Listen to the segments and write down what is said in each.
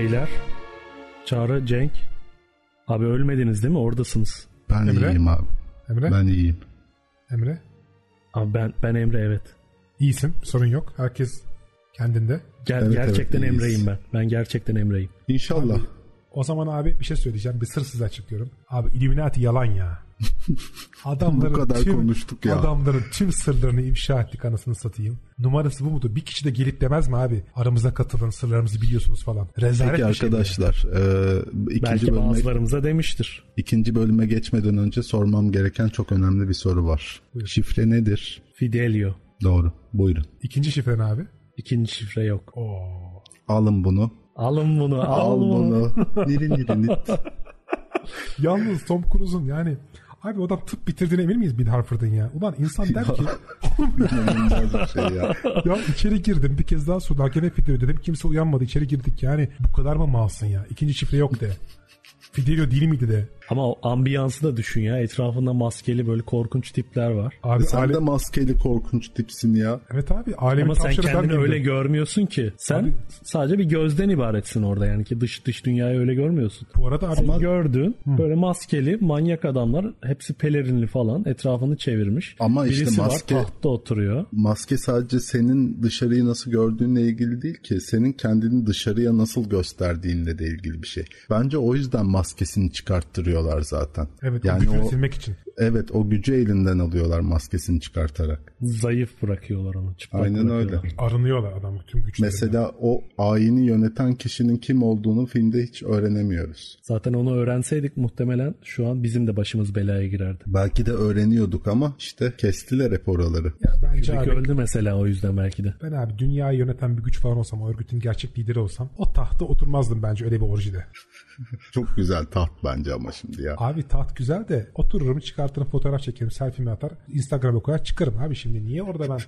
Beyler, Çağrı, Cenk. Abi ölmediniz değil mi? Oradasınız. Ben Emre? iyiyim abi. Emre? Ben iyiyim. Emre? Abi ben ben Emre evet. İyisin. Sorun yok. Herkes kendinde. Ger- Evet, gerçekten evet, iyiyiz. Emre'yim ben. Ben gerçekten Emre'yim. İnşallah. Abi, o zaman abi bir şey söyleyeceğim. Bir sır size açıklıyorum. Abi Illuminati yalan ya. Adamların Bu kadar tüm, konuştuk ya. Adamların tüm sırlarını ifşa ettik anasını satayım. Numarası bu mudur? Bir kişi de gelip demez mi abi? Aramıza katılın sırlarımızı biliyorsunuz falan. Rezalet Peki şey arkadaşlar e, ikinci Belki bölüme, bazılarımıza demiştir. ikinci bölüme geçmeden önce sormam gereken çok önemli bir soru var. Buyur. Şifre nedir? Fidelio. Doğru. Buyurun. İkinci şifre ne abi? İkinci şifre yok. Oo. Alın bunu. Alın bunu, al, Al bunu. Nirin nirin. Yalnız Tom Cruise'un yani Abi o adam tıp bitirdiğine emin miyiz Bill Harford'ın ya? Ulan insan der ki şey ya. ya içeri girdim bir kez daha sonra hakeme Fidelio dedim kimse uyanmadı içeri girdik yani bu kadar mı malsın ya? İkinci şifre yok de. Fidelio değil miydi de? Ama o ambiyansı da düşün ya. Etrafında maskeli böyle korkunç tipler var. Abi Sen ale- de maskeli korkunç tipsin ya. Evet abi alemin Ama sen kendini gibi. öyle görmüyorsun ki. Sen Abi- sadece bir gözden ibaretsin orada yani ki dış dış dünyayı öyle görmüyorsun. Bu arada abi Senin gördüğün böyle maskeli manyak adamlar hepsi pelerinli falan etrafını çevirmiş. Ama işte Birisi maske- var tahtta oturuyor. Maske sadece senin dışarıyı nasıl gördüğünle ilgili değil ki. Senin kendini dışarıya nasıl gösterdiğinle de ilgili bir şey. Bence o yüzden maskesini çıkarttırıyorlar zaten. evet yani o silmek için. evet o gücü elinden alıyorlar maskesini çıkartarak. Zayıf bırakıyorlar onu. Çıplak Aynen öyle. Arınıyorlar adam tüm güçlerinden. Mesela o ayini yöneten kişinin kim olduğunu filmde hiç öğrenemiyoruz. Zaten onu öğrenseydik muhtemelen şu an bizim de başımız belaya girerdi. Belki de öğreniyorduk ama işte kestiler hep oraları. Ya bence abi, öldü mesela o yüzden belki de. ben abi dünyayı yöneten bir güç falan olsam, o örgütün gerçek lideri olsam o tahta oturmazdım bence öyle bir orijide. Çok güzel taht bence ama şimdi ya. Abi taht güzel de otururum çıkartırım fotoğraf çekerim selfie'mi atar Instagram'a koyar çıkarım abi şimdi niye orada ben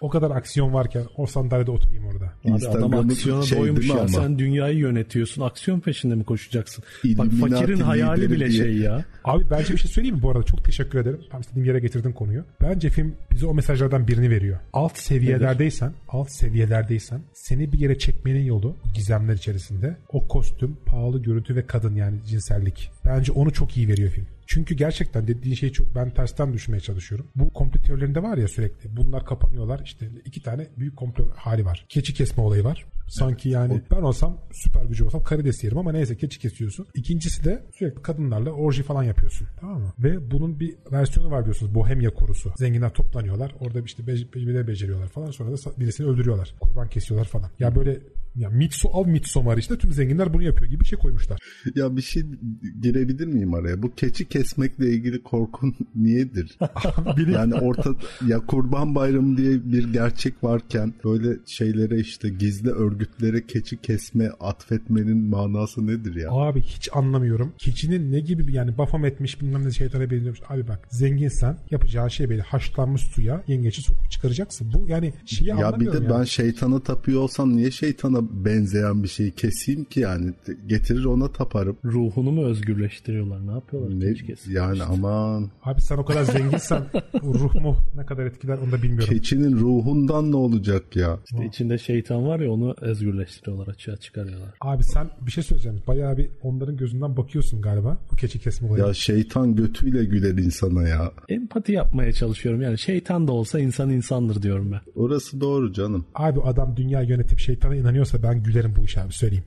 o kadar aksiyon varken o sandalyede oturayım orada. Abi adam aksiyona şey doymuş ya. ama? Sen dünyayı yönetiyorsun. Aksiyon peşinde mi koşacaksın? Bak fakirin hayali bile diye. şey ya. Abi bence bir şey söyleyeyim mi bu arada çok teşekkür ederim. Tam istediğim yere getirdin konuyu. Bence film bize o mesajlardan birini veriyor. Alt seviyelerdeysen, alt seviyelerdeysen seni bir yere çekmenin yolu gizemler içerisinde o kostüm, pahalı görüntü ve kadın yani cinsellik. Bence onu çok iyi veriyor film. Çünkü gerçekten dediğin şeyi çok ben tersten düşünmeye çalışıyorum. Bu komplo teorilerinde var ya sürekli. Bunlar kapanıyorlar. İşte iki tane büyük komplo hali var. Keçi kesme olayı var. Sanki yani ben olsam süper gücü olsam karides yerim ama neyse keçi kesiyorsun. İkincisi de sürekli kadınlarla orji falan yapıyorsun. Tamam mı? Ve bunun bir versiyonu var biliyorsunuz. Bohemya korusu. Zenginler toplanıyorlar. Orada işte be- be- beceriyorlar falan. Sonra da birisini öldürüyorlar. Kurban kesiyorlar falan. Ya böyle ya Mitsu al Midsommar işte tüm zenginler bunu yapıyor gibi bir şey koymuşlar. Ya bir şey girebilir miyim araya? Bu keçi kesmekle ilgili korkun niyedir? Yani orta ya Kurban Bayramı diye bir gerçek varken böyle şeylere işte gizli örgütlere keçi kesme atfetmenin manası nedir ya? Abi hiç anlamıyorum. Keçinin ne gibi bir yani bafam etmiş bilmem ne şeytana benziyormuş. Abi bak zenginsen yapacağın şey böyle haşlanmış suya yengeci sokup çıkaracaksın. Bu yani şeyi Ya bir anlamıyorum de yani. ben şeytana tapıyor olsam niye şeytana benzeyen bir şeyi keseyim ki yani? Getirir ona taparım. Ruhunu mu özgürleştiriyorlar? Ne yapıyorlar? Ne, yani aman Abi sen o kadar zenginsen ruh mu ne kadar etkiler onu da bilmiyorum. keçinin ruhundan ne olacak ya? İşte içinde şeytan var ya onu özgürleştiriyorlar açığa çıkarıyorlar. Abi sen bir şey söyleyeceğim. Bayağı bir onların gözünden bakıyorsun galiba bu keçi kesme olayı. Ya şeytan götüyle güler insana ya. Empati yapmaya çalışıyorum. Yani şeytan da olsa insan insandır diyorum ben. Orası doğru canım. Abi adam dünya yönetip şeytana inanıyorsa ben gülerim bu işe abi söyleyeyim.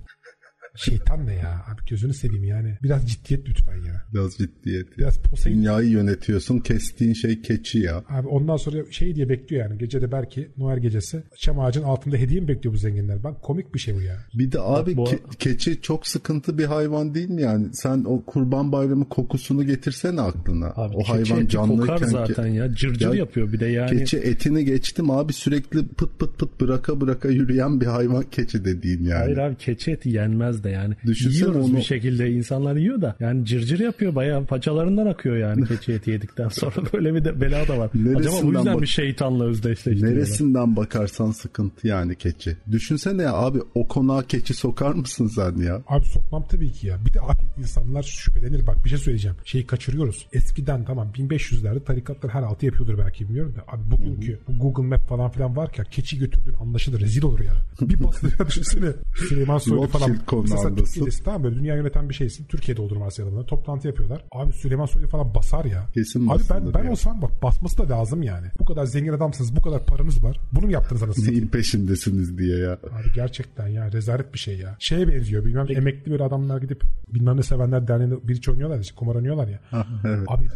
Şeytan ne ya? Abi gözünü seveyim yani. Biraz ciddiyet lütfen ya. Biraz ciddiyet. Biraz Poseidon Dünyayı yönetiyorsun. Kestiğin şey keçi ya. Abi ondan sonra şey diye bekliyor yani. Gece de belki Noel gecesi çam ağacın altında hediye mi bekliyor bu zenginler? Bak komik bir şey bu ya. Bir de abi bu- ke- keçi çok sıkıntı bir hayvan değil mi yani? Sen o kurban bayramı kokusunu getirsene aklına. Abi o keçi hayvan canlıyken kokar zaten ya. Cırcır Ya yapıyor bir de yani. Keçi etini geçtim abi sürekli pıt pıt pıt bıraka bıraka yürüyen bir hayvan keçi dediğim yani. Hayır abi keçi eti yenmez de yani. Düşünsene Yiyoruz onu- bir şekilde insanlar yiyor da yani cırcır yapıyor bayağı paçalarından akıyor yani keçi eti yedikten sonra böyle bir de bela da var. Acaba bu Neresinden yüzden bak- bir şeytanla özdeşleştiriyorlar. Neresinden bakarsan sıkıntı yani keçi. Düşünsene ya abi o konağa keçi sokar mısın sen ya? Abi sokmam tabii ki ya. Bir de abi insanlar şüphelenir. Bak bir şey söyleyeceğim. Şeyi kaçırıyoruz. Eskiden tamam 1500'lerde tarikatlar her altı yapıyordur belki bilmiyorum da. Abi bugünkü bu Google Map falan filan varken keçi götürdüğün anlaşılır. Rezil olur ya. Bir bastırıyor düşünsene. Süleyman Soylu falan. Mesela. Türkiye'desin tamam böyle dünya yöneten bir şeysin. Türkiye'de olur varsayalım. Toplantı yapıyorlar. Abi Süleyman Soylu falan basar ya. Kesin Abi ben, ben ya. olsam bak basması da lazım yani. Bu kadar zengin adamsınız. Bu kadar paranız var. Bunu mu yaptınız anasını? Neyin peşindesiniz diye ya. Abi gerçekten ya rezalet bir şey ya. Şeye benziyor bilmem emekli bir adamlar gidip bilmem ne sevenler derneğinde bir iç oynuyorlar işte kumar oynuyorlar ya. evet. Abi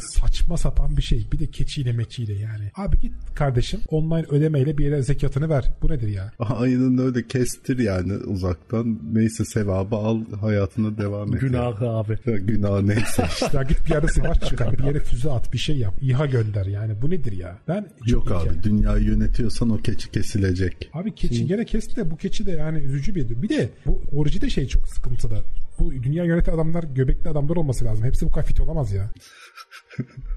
saçma sapan bir şey. Bir de keçiyle meçiyle yani. Abi git kardeşim online ödemeyle bir yere zekatını ver. Bu nedir ya? Aynen öyle kestir yani uzaktan. Neyse sevabı al hayatına devam et. Günahı abi. Ya, günah neyse. Ya git bir yerde savaş çıkar. Bir yere füze at. Bir şey yap. İHA gönder yani. Bu nedir ya? Ben Yok abi dünyayı yönetiyorsan o keçi kesilecek. Abi keçi gene kesti de bu keçi de yani üzücü bir. Bir de bu orijin de şey çok sıkıntıda. Bu dünya yöneten adamlar göbekli adamlar olması lazım. Hepsi bu kadar fit olamaz ya.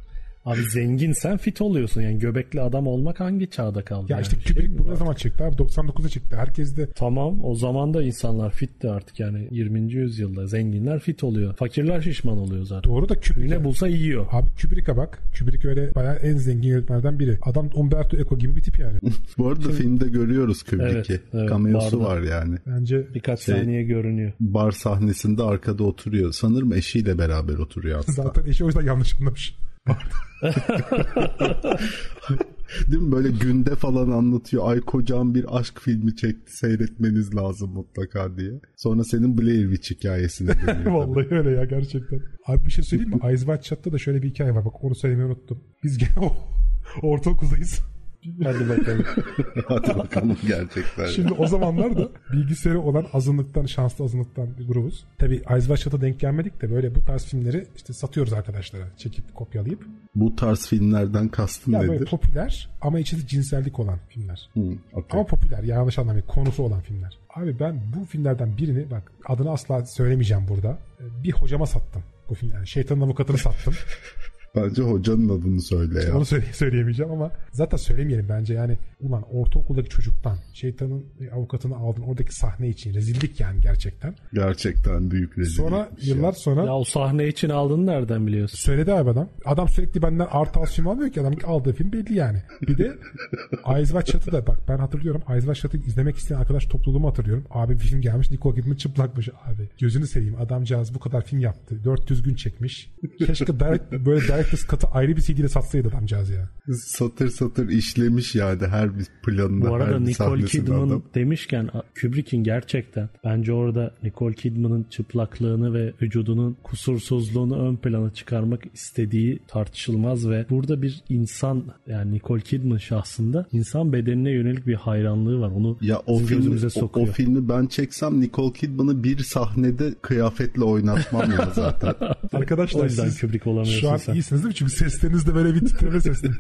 Abi zenginsen fit oluyorsun. Yani göbekli adam olmak hangi çağda kaldı? Ya yani? işte Şey Kubrick mi bu var? ne zaman çıktı abi? 99'da çıktı. Herkes de Tamam o zaman da insanlar fitti artık yani 20. yüzyılda zenginler fit oluyor. Fakirler şişman oluyor zaten. doğru da Kubrick. Ne bulsa yiyor. Abi Kubrick'e bak. Kubrick öyle bayağı en zengin yönetmenlerden biri. Adam Umberto Eco gibi bir tip yani. Bu arada filmde görüyoruz Kubrick'i. Evet, evet, Cameo'su barda. var yani. Bence Birkaç Şey- saniye görünüyor. Bar sahnesinde arkada oturuyor. Sanırım eşiyle beraber oturuyor aslında. zaten eşi o yüzden yanlış anlamış. Değil mi? Böyle günde falan anlatıyor. Ay kocam bir aşk filmi çekti. Seyretmeniz lazım mutlaka diye. Sonra senin Blair Witch hikayesine dönüyor. Vallahi öyle ya gerçekten. Abi bir şey söyleyeyim mi? Eyes Wide Shut'ta da şöyle bir hikaye var. Bak onu söylemeyi unuttum. Biz gene ortaokuldayız. Hadi bakalım. Hadi bakalım gerçekten. Şimdi o zamanlar da bilgisayarı olan azınlıktan, şanslı azınlıktan bir grubuz. Tabii Eyes Wide Shut'a denk gelmedik de böyle bu tarz filmleri işte satıyoruz arkadaşlara. Çekip kopyalayıp. Bu tarz filmlerden kastın Ya böyle nedir? popüler ama içinde cinsellik olan filmler. Hı, okey. Ama popüler yanlış anlamayın konusu olan filmler. Abi ben bu filmlerden birini bak adını asla söylemeyeceğim burada. Bir hocama sattım bu film. Yani şeytanın avukatını sattım. Bence hocanın adını söyle ya. Onu söyle, söyleyemeyeceğim ama zaten söylemeyelim bence yani ulan ortaokuldaki çocuktan şeytanın e, avukatını aldın oradaki sahne için rezillik yani gerçekten. Gerçekten büyük rezillik. Sonra yıllar sonra ya o sahne için aldığını nereden biliyorsun? söyledi abi adam. Adam sürekli benden art az film almıyor ki adam aldığı film belli yani. Bir de Eyes Wide Shut'ı da bak ben hatırlıyorum Eyes Wide Shut'ı izlemek isteyen arkadaş topluluğumu hatırlıyorum. Abi bir film gelmiş Nicole Kidman çıplakmış abi. Gözünü seveyim adamcağız bu kadar film yaptı. 400 gün çekmiş. Keşke direct, böyle Director's Cut'ı ayrı bir CD'de satsaydı adamcağız ya. Satır satır işlemiş yani her bir planında Bu arada her Nicole Kidman adam. demişken Kubrick'in gerçekten bence orada Nicole Kidman'ın çıplaklığını ve vücudunun kusursuzluğunu ön plana çıkarmak istediği tartışılmaz ve burada bir insan yani Nicole Kidman şahsında insan bedenine yönelik bir hayranlığı var. Onu Ya o filmi, gözümüze o, o sokuyor. filmi ben çeksem Nicole Kidman'ı bir sahnede kıyafetle oynatmam ya zaten. Arkadaşlar siz Kubrick olamıyorsun şu an sen. iyisiniz değil mi? Çünkü seslerinizde böyle bir titreme sesli.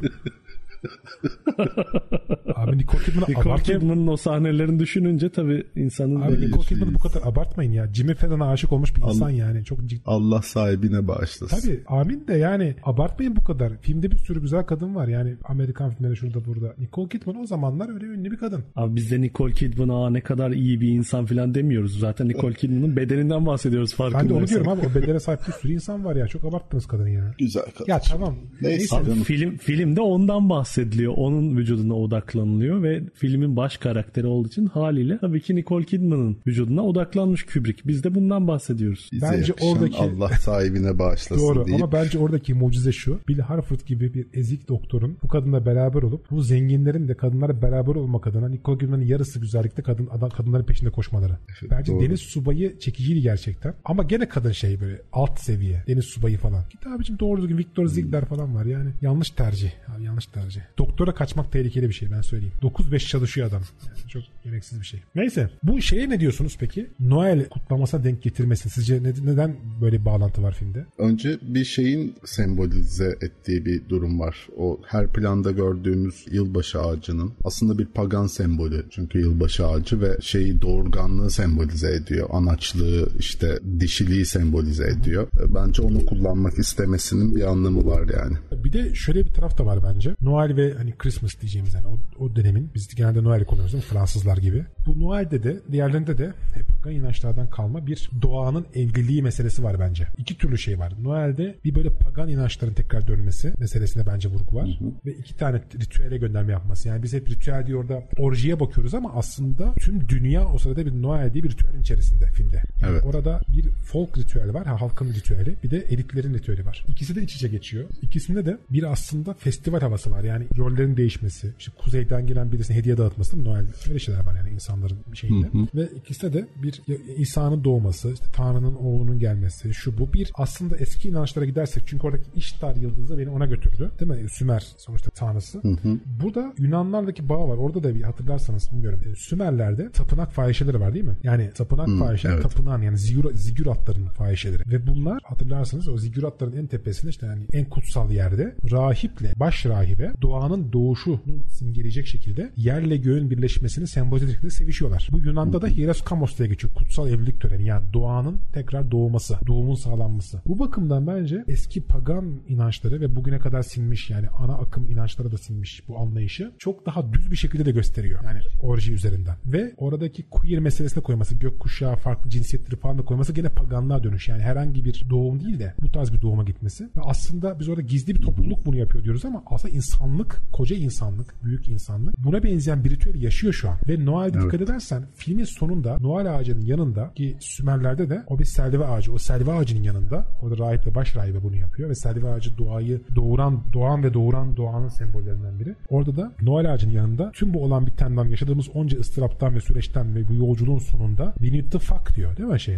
Abi Nicole Kidman'ı Nicole abartmayın. Kidman'ın o sahnelerini düşününce tabii insanın Abi Nicole Kidman'ı bu kadar abartmayın ya. Jimmy Fallon'a aşık olmuş bir insan yani. Çok ciddi. Allah sahibine bağışlasın. Tabii amin de yani abartmayın bu kadar. Filmde bir sürü güzel kadın var yani Amerikan filmleri şurada burada. Nicole Kidman o zamanlar öyle ünlü bir kadın. Abi biz de Nicole Kidman aa ne kadar iyi bir insan falan demiyoruz. Zaten Nicole Kidman'ın bedeninden bahsediyoruz Ben de farkındaysan. onu diyorum abi o bedene sahip bir sürü insan var ya. Çok abarttınız kadını ya. Güzel kadın. Ya tamam. Neyse. Abi film filmde ondan bahsediliyor. Onun vücuduna odaklanılıyor ve filmin baş karakteri olduğu için haliyle tabii ki Nicole Kidman'ın vücuduna odaklanmış Kubrick. Biz de bundan bahsediyoruz. Bize Bence oradaki- Allah sahibine bağışlasın Doğru deyip ama bence oradaki mucize şu. Bill Harford gibi bir ezik doktorun bu kadınla beraber olup bu zenginlerin de kadınlarla beraber olmak adına Nicole Kidman'ın yarısı güzellikte kadın adam, kadınların peşinde koşmaları. bence doğru. Deniz Subayı çekiciydi gerçekten. Ama gene kadın şey böyle alt seviye. Deniz Subayı falan. Git abicim doğru düzgün Victor Ziegler falan var yani. Yanlış tercih. Abi yanlış tercih. Doktora kaçmak tehlikeli bir şey ben söyleyeyim. 9-5 çalışıyor adam. Yani çok gereksiz bir şey. Neyse. Bu şeye ne diyorsunuz peki? Noel kutlamasına denk getirmesi. Sizce ne- neden böyle bir bağlantı var filmde? önce bir şeyin sembolize ettiği bir durum var. O her planda gördüğümüz yılbaşı ağacının aslında bir pagan sembolü. Çünkü yılbaşı ağacı ve şeyi doğurganlığı sembolize ediyor. Anaçlığı işte dişiliği sembolize ediyor. Bence onu kullanmak istemesinin bir anlamı var yani. Bir de şöyle bir taraf da var bence. Noel ve hani Christmas diyeceğimiz yani o, o dönemin biz genelde Noel'i kullanıyoruz değil mi? Fransızlar gibi. Bu Noel'de de diğerlerinde de hep pagan inançlardan kalma bir doğanın evliliği meselesi var bence. İki türlü şey var. Noel'de bir böyle pagan inançların tekrar dönmesi meselesine bence vurgu var. Hı hı. Ve iki tane ritüele gönderme yapması. Yani biz hep ritüel diye orada orjiye bakıyoruz ama aslında tüm dünya o sırada bir Noel diye bir ritüelin içerisinde filmde. Yani evet. Orada bir folk ritüeli var. Halkın ritüeli. Bir de elitlerin ritüeli var. İkisi de iç içe geçiyor. İkisinde de bir aslında festival havası var. Yani rollerin değişmesi. İşte kuzeyden gelen birisine hediye dağıtması? Noel öyle şeyler var yani insanların şeyinde. Hı hı. Ve ikisi de bir İsa'nın doğması, işte Tanrı'nın oğlunun gelmesi, şu bu. Bir aslında eski inançlara gidersek çünkü oradaki İştar yıldızı beni ona götürdü. Değil mi? Sümer sonuçta tanrısı. Hı hı. Burada Yunanlardaki bağ var. Orada da bir hatırlarsanız bilmiyorum. E, Sümerlerde tapınak fahişeleri var değil mi? Yani tapınak hı, fahişeleri evet. tapınağın yani zigur, ziguratların fahişeleri. Ve bunlar hatırlarsanız o ziguratların en tepesinde işte yani en kutsal yerde rahiple baş rahibe doğanın doğuşunu simgeleyecek şekilde yerle göğün birleşmesini sembolize şekilde sevişiyorlar. Bu Yunan'da da Hieroskamos diye geçiyor. Kutsal evlilik töreni. Yani doğanın tekrar doğması, doğumun sağlanması. Bu bakımdan bence eski pagan inançları ve bugüne kadar sinmiş yani ana akım inançlara da sinmiş bu anlayışı çok daha düz bir şekilde de gösteriyor. Yani orji üzerinden. Ve oradaki queer meselesine koyması, gökkuşağı, farklı cinsiyetleri falan da koyması gene paganlığa dönüş. Yani herhangi bir doğum değil de bu tarz bir doğuma gitmesi. Ve aslında biz orada gizli bir topluluk bunu yapıyor diyoruz ama aslında insanlık, koca insanlık, büyük insanlık buna benzeyen bir ritüel yaşıyor şu an. Ve Noel'de evet. dikkat edersen filmin sonunda Noel ağacının yanında ki Sümerler'de de o bir selvi ağacı. O selvi ağacının yanında orada rahiple baş rahibe bunu yapıyor ve selvi ağacı doğayı doğuran, doğan ve doğuran doğanın sembollerinden biri. Orada da Noel ağacının yanında tüm bu olan bitenden yaşadığımız onca ıstıraptan ve süreçten ve bu yolculuğun sonunda we need to fuck diyor değil mi şey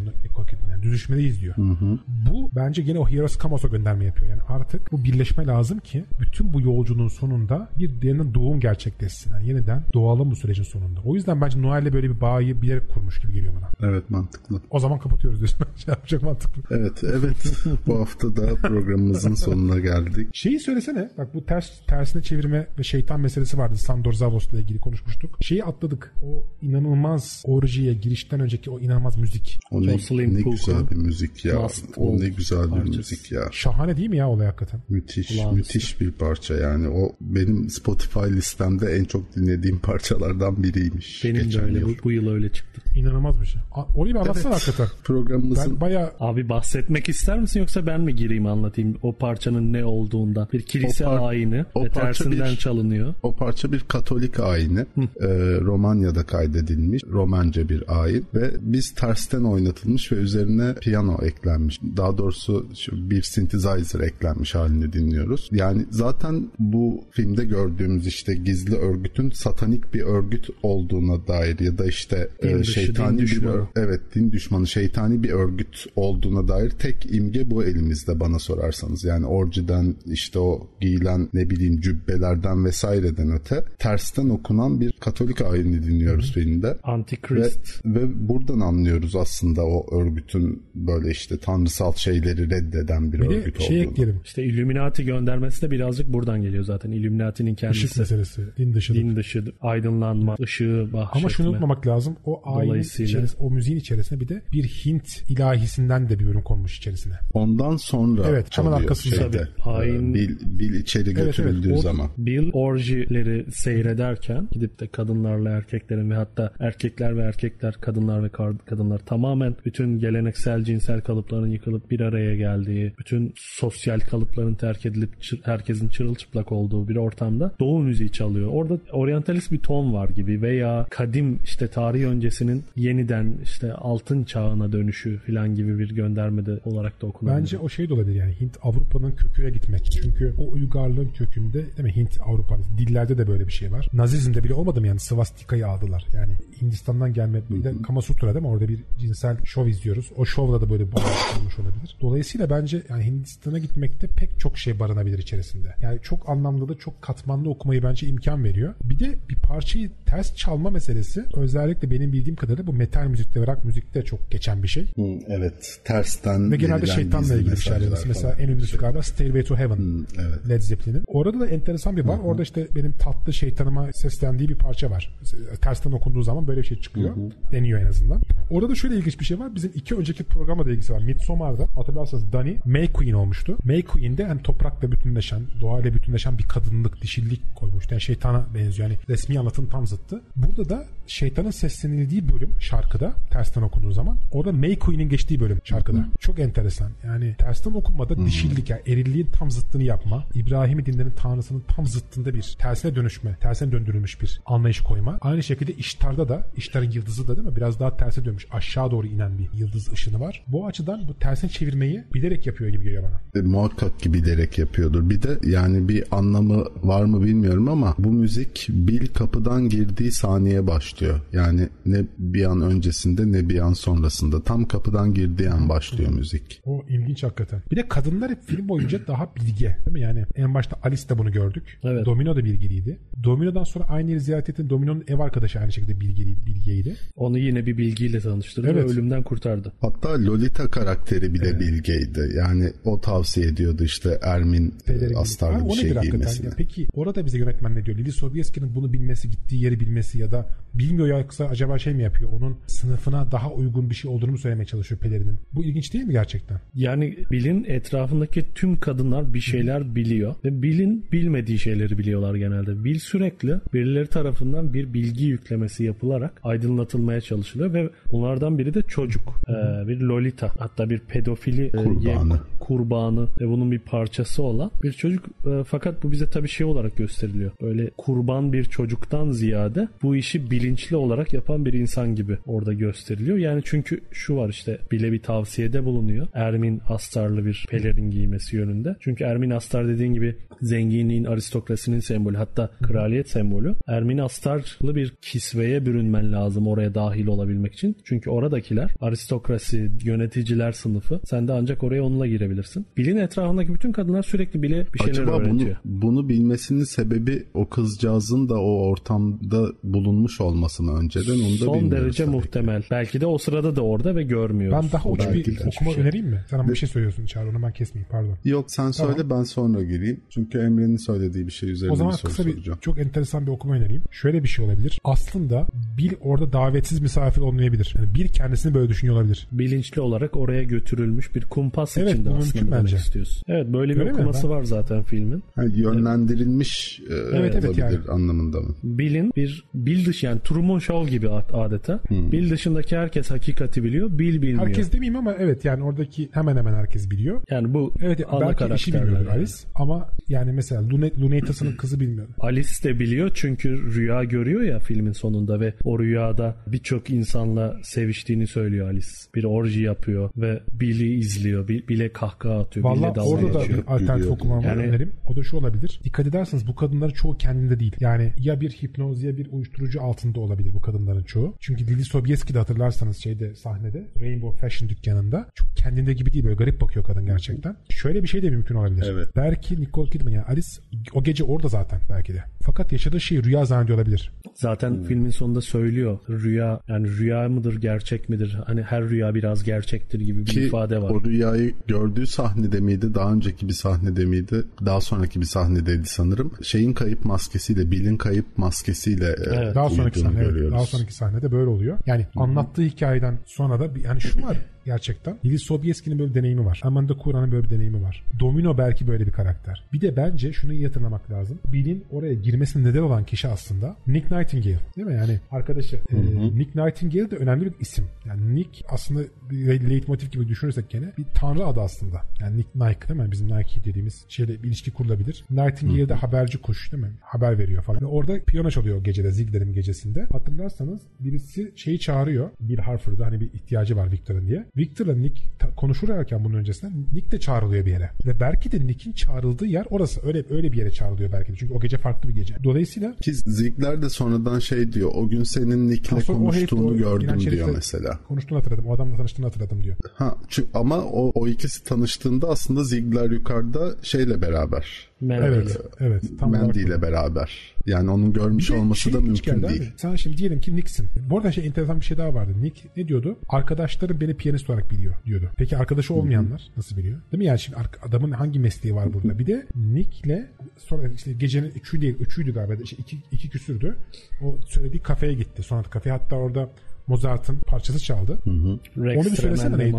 yani düzüşmeliyiz diyor. Hı hı. Bu bence gene o Hieros Kamos'a gönderme yapıyor. Yani artık bu birleşme lazım ki bütün bu yolculuğun sonunda bir yeniden doğum gerçekleşsin. Yani yeniden doğalım bu sürecin sonunda. O yüzden bence Noel'le böyle bir bağı bir kurmuş gibi geliyor bana. Evet mantıklı. O zaman kapatıyoruz diyorsun. şey yapacak mantıklı. Evet evet. bu hafta da programımızın sonuna geldik. Şeyi söylesene. Bak bu ters tersine çevirme ve şeytan meselesi vardı. Sandor Zavos'la ilgili konuşmuştuk. Şeyi atladık. O inanılmaz orjiye girişten önceki o inanılmaz müzik. O ne, ne güzel bir müzik ya. o ne güzel bir parçası. müzik ya. Şahane değil mi ya olay hakikaten? Müthiş. Olağanüstü. Müthiş bir parça yani. O benim Spotify listemde en çok dinlediğim parçalardan biriymiş. Benim de öyle. Bu, bu yıl öyle çıktı. İnanılmaz bir şey. Orayı bir anlatsana evet. hakikaten. Programımızın... Ben bayağı... Abi bahsetmek ister misin yoksa ben mi gireyim anlatayım o parçanın ne olduğundan? Bir kilise o par- ayini o ve tersinden bir, çalınıyor. O parça bir Katolik ayini. Ee, Romanya'da kaydedilmiş. Romance bir ayin ve biz tersten oynatılmış ve üzerine piyano eklenmiş. Daha doğrusu bir synthesizer eklenmiş halini dinliyoruz. Yani zaten bu filmde gördüğümüz işte gizli örgütün satanik bir örgüt olduğuna dair ya da işte din e, dışı, şeytani din bir evet din düşmanı şeytani bir örgüt olduğuna dair tek imge bu elimizde bana sorarsanız. Yani orciden işte o giyilen ne bileyim cübbelerden vesaireden öte tersten okunan bir Katolik ayini dinliyoruz Hı-hı. filmde. Antikrist. Ve, ve buradan anlıyoruz aslında o örgütün böyle işte tanrısal şeyleri reddeden bir, bir örgüt şey olduğunu. Eklerim. İşte Illuminati göndermesi de birazcık buradan geliyor zaten. Illuminati'nin kendisi. Işık meselesi. Din dışı. Din dışı. Aydınlanma, ışığı bahşetme. Ama şunu unutmamak lazım. O içerisinde, o müziğin içerisinde bir de bir Hint ilahisinden de bir bölüm konmuş içerisine. Ondan sonra evet, hemen arkasında şeyde. Hain... Bill, Bill içeri götürüldüğü evet, evet. zaman. Bill orjileri seyrederken gidip de kadınlarla erkeklerin ve hatta erkekler ve erkekler kadınlar ve kadınlar tamamen bütün geleneksel cinsel kalıpların yıkılıp bir araya geldiği, bütün sosyal kalıpların terk edilip herkesin çırılçıplak olduğu bir ortamda doğu müziği çalıyor. Orada oryantalist bir ton var gibi veya kadim işte tarih öncesinin yeniden işte altın çağına dönüşü falan gibi bir göndermede olarak da okunabilir. Bence o şey de olabilir yani Hint Avrupa'nın köküne gitmek. Çünkü o uygarlığın kökünde değil mi Hint Avrupa dillerde de böyle bir şey var. Nazizmde bile olmadı mı yani svastikayı aldılar. Yani Hindistan'dan gelme bir de Kama Sutra değil mi? Orada bir cinsel şov izliyoruz. O şovla da böyle olmuş olabilir. Dolayısıyla bence yani Hindistan'a gitmekte pek çok şey barınabilir içerisinde. Yani çok anlamlı da çok katmanlı okumayı bence imkan veriyor. Bir de bir parçayı ters çalma meselesi özellikle benim bildiğim kadarıyla bu metal müzikte ve rock müzikte çok geçen bir şey. Hmm, evet. Tersten ve genelde şeytanla ilgili şeyler. Mesela en ünlüsü galiba Stairway to Heaven hmm, evet. Led Zeppelin'in. Orada da enteresan bir var. Hı-hı. Orada işte benim tatlı şeytanıma seslendiği bir parça var. Tersten okunduğu zaman böyle bir şey çıkıyor. Hı-hı. Deniyor en azından. Orada da şöyle ilginç bir şey var. Bizim iki önceki programla da ilgisi var. Midsommar'da hatırlarsanız Dani May Queen olmuştu. May Queen'de yani toprakla bütünleşen, doğayla bütünleşen bir kadınlık, dişillik koymuştu. Yani şeytana benziyor. Yani resmi anlatım tam zıttı. Burada da şeytanın seslenildiği bölüm şarkıda tersten okunduğu zaman orada May Queen'in geçtiği bölüm şarkıda. Çok enteresan. Yani tersten okunmada dişillik yani erilliğin tam zıttını yapma. İbrahim'i dinlerin tanrısının tam zıttında bir tersine dönüşme, tersine döndürülmüş bir anlayış koyma. Aynı şekilde İştar'da da İştar'ın yıldızı da değil mi? Biraz daha terse dönmüş. Aşağı doğru inen bir yıldız ışını var. Bu açıdan bu tersine çevirmeyi bilerek yapıyor gibi geliyor bana. E, muhakkak ki bilerek yapıyordur. Bir de yani bir anlamı var mı bilmiyorum ama bu müzik Bill kapıdan girdiği saniye başlıyor. Yani ne bir an öncesinde ne bir an sonrasında. Tam kapıdan girdiği an başlıyor müzik. O ilginç hakikaten. Bir de kadınlar hep film boyunca daha bilge değil mi? Yani en başta Alice de bunu gördük. Evet. Domino da bilgiliydi. Domino'dan sonra aynı yeri ziyaret ettiğinde Domino'nun ev arkadaşı aynı şekilde bilgiliydi, bilgiydi. Onu yine bir bilgiyle tanıştırdı Evet. ve ölümden kurtardı. Hatta Lolita karakteri bile bilgeydi. Yani o tavsiye ediyordu işte Ermin e, Pelerin astarlı bir şey giymesini. Peki orada bize yönetmen ne diyor? Lili Sobieski'nin bunu bilmesi, gittiği yeri bilmesi ya da bilmiyor yoksa acaba şey mi yapıyor? Onun sınıfına daha uygun bir şey olduğunu mu söylemeye çalışıyor pelerinin? Bu ilginç değil mi gerçekten? Yani Bill'in etrafındaki tüm kadınlar bir şeyler biliyor. Ve Bill'in bilmediği şeyleri biliyorlar genelde. Bill sürekli birileri tarafından bir bilgi yüklemesi yapılarak aydınlatılmaya çalışılıyor ve bunlardan biri de çocuk. Ee, bir Lolita. Hatta bir pedofili e, Kurbanı. ye- kurbanı ve bunun bir parçası olan bir çocuk. E, fakat bu bize tabii şey olarak gösteriliyor. Böyle kurban bir çocuktan ziyade bu işi bilinçli olarak yapan bir insan gibi orada gösteriliyor. Yani çünkü şu var işte bile bir tavsiyede bulunuyor. Ermin Astarlı bir pelerin giymesi yönünde. Çünkü Ermin Astar dediğin gibi zenginliğin, aristokrasinin sembolü hatta kraliyet sembolü. Ermin Astarlı bir kisveye bürünmen lazım oraya dahil olabilmek için. Çünkü oradakiler aristokrasi, yöneticiler sınıfı. Sen de ancak oraya onunla girebilirsin. Bilin etrafındaki bütün kadınlar sürekli bile bir şeyler Acaba bunu, öğretiyor. bunu bilmesinin sebebi o kızcağızın da o ortamda bulunmuş olması mı önceden onu da Son derece tabii ki. muhtemel. Belki de o sırada da orada ve görmüyoruz. Ben daha uç bir de okuma şey. önereyim mi? Sen ama bir şey söylüyorsun Çağrı onu ben kesmeyeyim pardon. Yok sen söyle Tamam. ben sonra gireyim. Çünkü Emre'nin söylediği bir şey üzerine O zaman bir soru kısa bir soracağım. çok enteresan bir okuma önereyim. Şöyle bir şey olabilir. Aslında Bill orada davetsiz misafir olmayabilir. Yani Bill kendisini böyle düşünüyor olabilir. bilinçli olarak oraya götürülmüş bir kumpas Evet, içinde aslında bence. istiyorsun. Evet böyle bir Öyle okuması var zaten filmin. Yani yönlendirilmiş e, Evet, evet olabilir yani. anlamında mı? Bill'in bir Bill dışı yani Truman Show gibi ad- adeta. Bill dışındaki herkes hakikati biliyor. Bill bilmiyor. Herkes demeyeyim ama evet yani oradaki hemen hemen herkes biliyor. yani bu Evet ana belki işi karakterler. bilmiyordur yani. Alice ama yani mesela Lunatus'ın kızı bilmiyor. Alice de biliyor çünkü rüya görüyor ya filmin sonunda ve o rüyada birçok insanla seviştiğini söylüyor Alice. Bir orji yapıyor ve Bill'i izliyor. Bill- Bill'e kahkaha atıyor. Valla orada da bir alternatif okumamı Yani- önerim. O da şu olabilir. Dikkat ederseniz bu kadınların çoğu kendinde değil. Yani ya bir hipnoz ya bir uyuşturucu altında olabilir bu kadınların çoğu. Çünkü Lili Sobieski de hatırlarsanız şeyde sahnede Rainbow Fashion dükkanında çok kendinde gibi değil böyle garip bakıyor kadın gerçekten. Şöyle bir şey de mümkün olabilir. Evet. Belki Nicole Kidman yani Alice o gece orada zaten belki de. Fakat yaşadığı şeyi rüya zannediyor olabilir. Zaten filmin sonunda söylüyor. Rüya yani rüya mıdır gerçek midir? Hani her rüya biraz gerçektir gibi bir Ki ifade var. o rüyayı gördüğü sahnede miydi? Daha önceki bir sahnede miydi? Daha sonraki bir sahnedeydi sanırım. Şeyin kayıp maskesiyle, Bill'in kayıp maskesiyle e, Evet. Daha sonraki sahne, evet, daha sonraki sahnede böyle oluyor. Yani anlattığı hikayeden sonra da bir, yani şu var gerçekten. Lili Sobieski'nin böyle bir deneyimi var. Amanda Kura'nın böyle bir deneyimi var. Domino belki böyle bir karakter. Bir de bence şunu iyi hatırlamak lazım. Bill'in oraya girmesine neden olan kişi aslında Nick Nightingale. Değil mi? Yani arkadaşı. Ee, Nick Nightingale de önemli bir isim. Yani Nick aslında bir leitmotiv gibi düşünürsek gene bir tanrı adı aslında. Yani Nick Nike değil mi? Bizim Nike dediğimiz şeyle bir ilişki kurulabilir. Nightingale de haberci kuş değil mi? Haber veriyor falan. Ve orada piyano çalıyor gecede Ziegler'in gecesinde. Hatırlarsanız birisi şeyi çağırıyor. Bir Harford'da hani bir ihtiyacı var Victor'ın diye. Victor'la Nick ta- konuşurlarken bunun öncesinde Nick de çağrılıyor bir yere. Ve belki de Nick'in çağrıldığı yer orası. Öyle öyle bir yere çağrılıyor belki de. Çünkü o gece farklı bir gece. Dolayısıyla Ki Ziegler de sonradan şey diyor. O gün senin Nick'le o konuştuğunu o gördüm diyor mesela. Konuştuğunu hatırladım. O adamla tanıştığını hatırladım diyor. Ha, çünkü, ama o, o ikisi tanıştığında aslında Ziegler yukarıda şeyle beraber. Mandy Evet. Evet. Tam Mandy ile beraber. Yani onun görmüş Bir olması şey da mümkün değil. abi. Sen şimdi diyelim ki Nick'sin. Bu arada şey enteresan bir şey daha vardı. Nick ne diyordu? Arkadaşlarım beni piyanist olarak biliyor diyordu. Peki arkadaşı olmayanlar nasıl biliyor? Değil mi yani şimdi adamın hangi mesleği var burada? Bir de Nick'le sonra işte gecenin üçü değil üçüydü galiba. İşte iki, iki küsürdü. O söylediği kafeye gitti. Sonra kafeye hatta orada Mozart'ın parçası çaldı. Hı hı. Rex Onu bir söylesene neydi.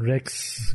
Rex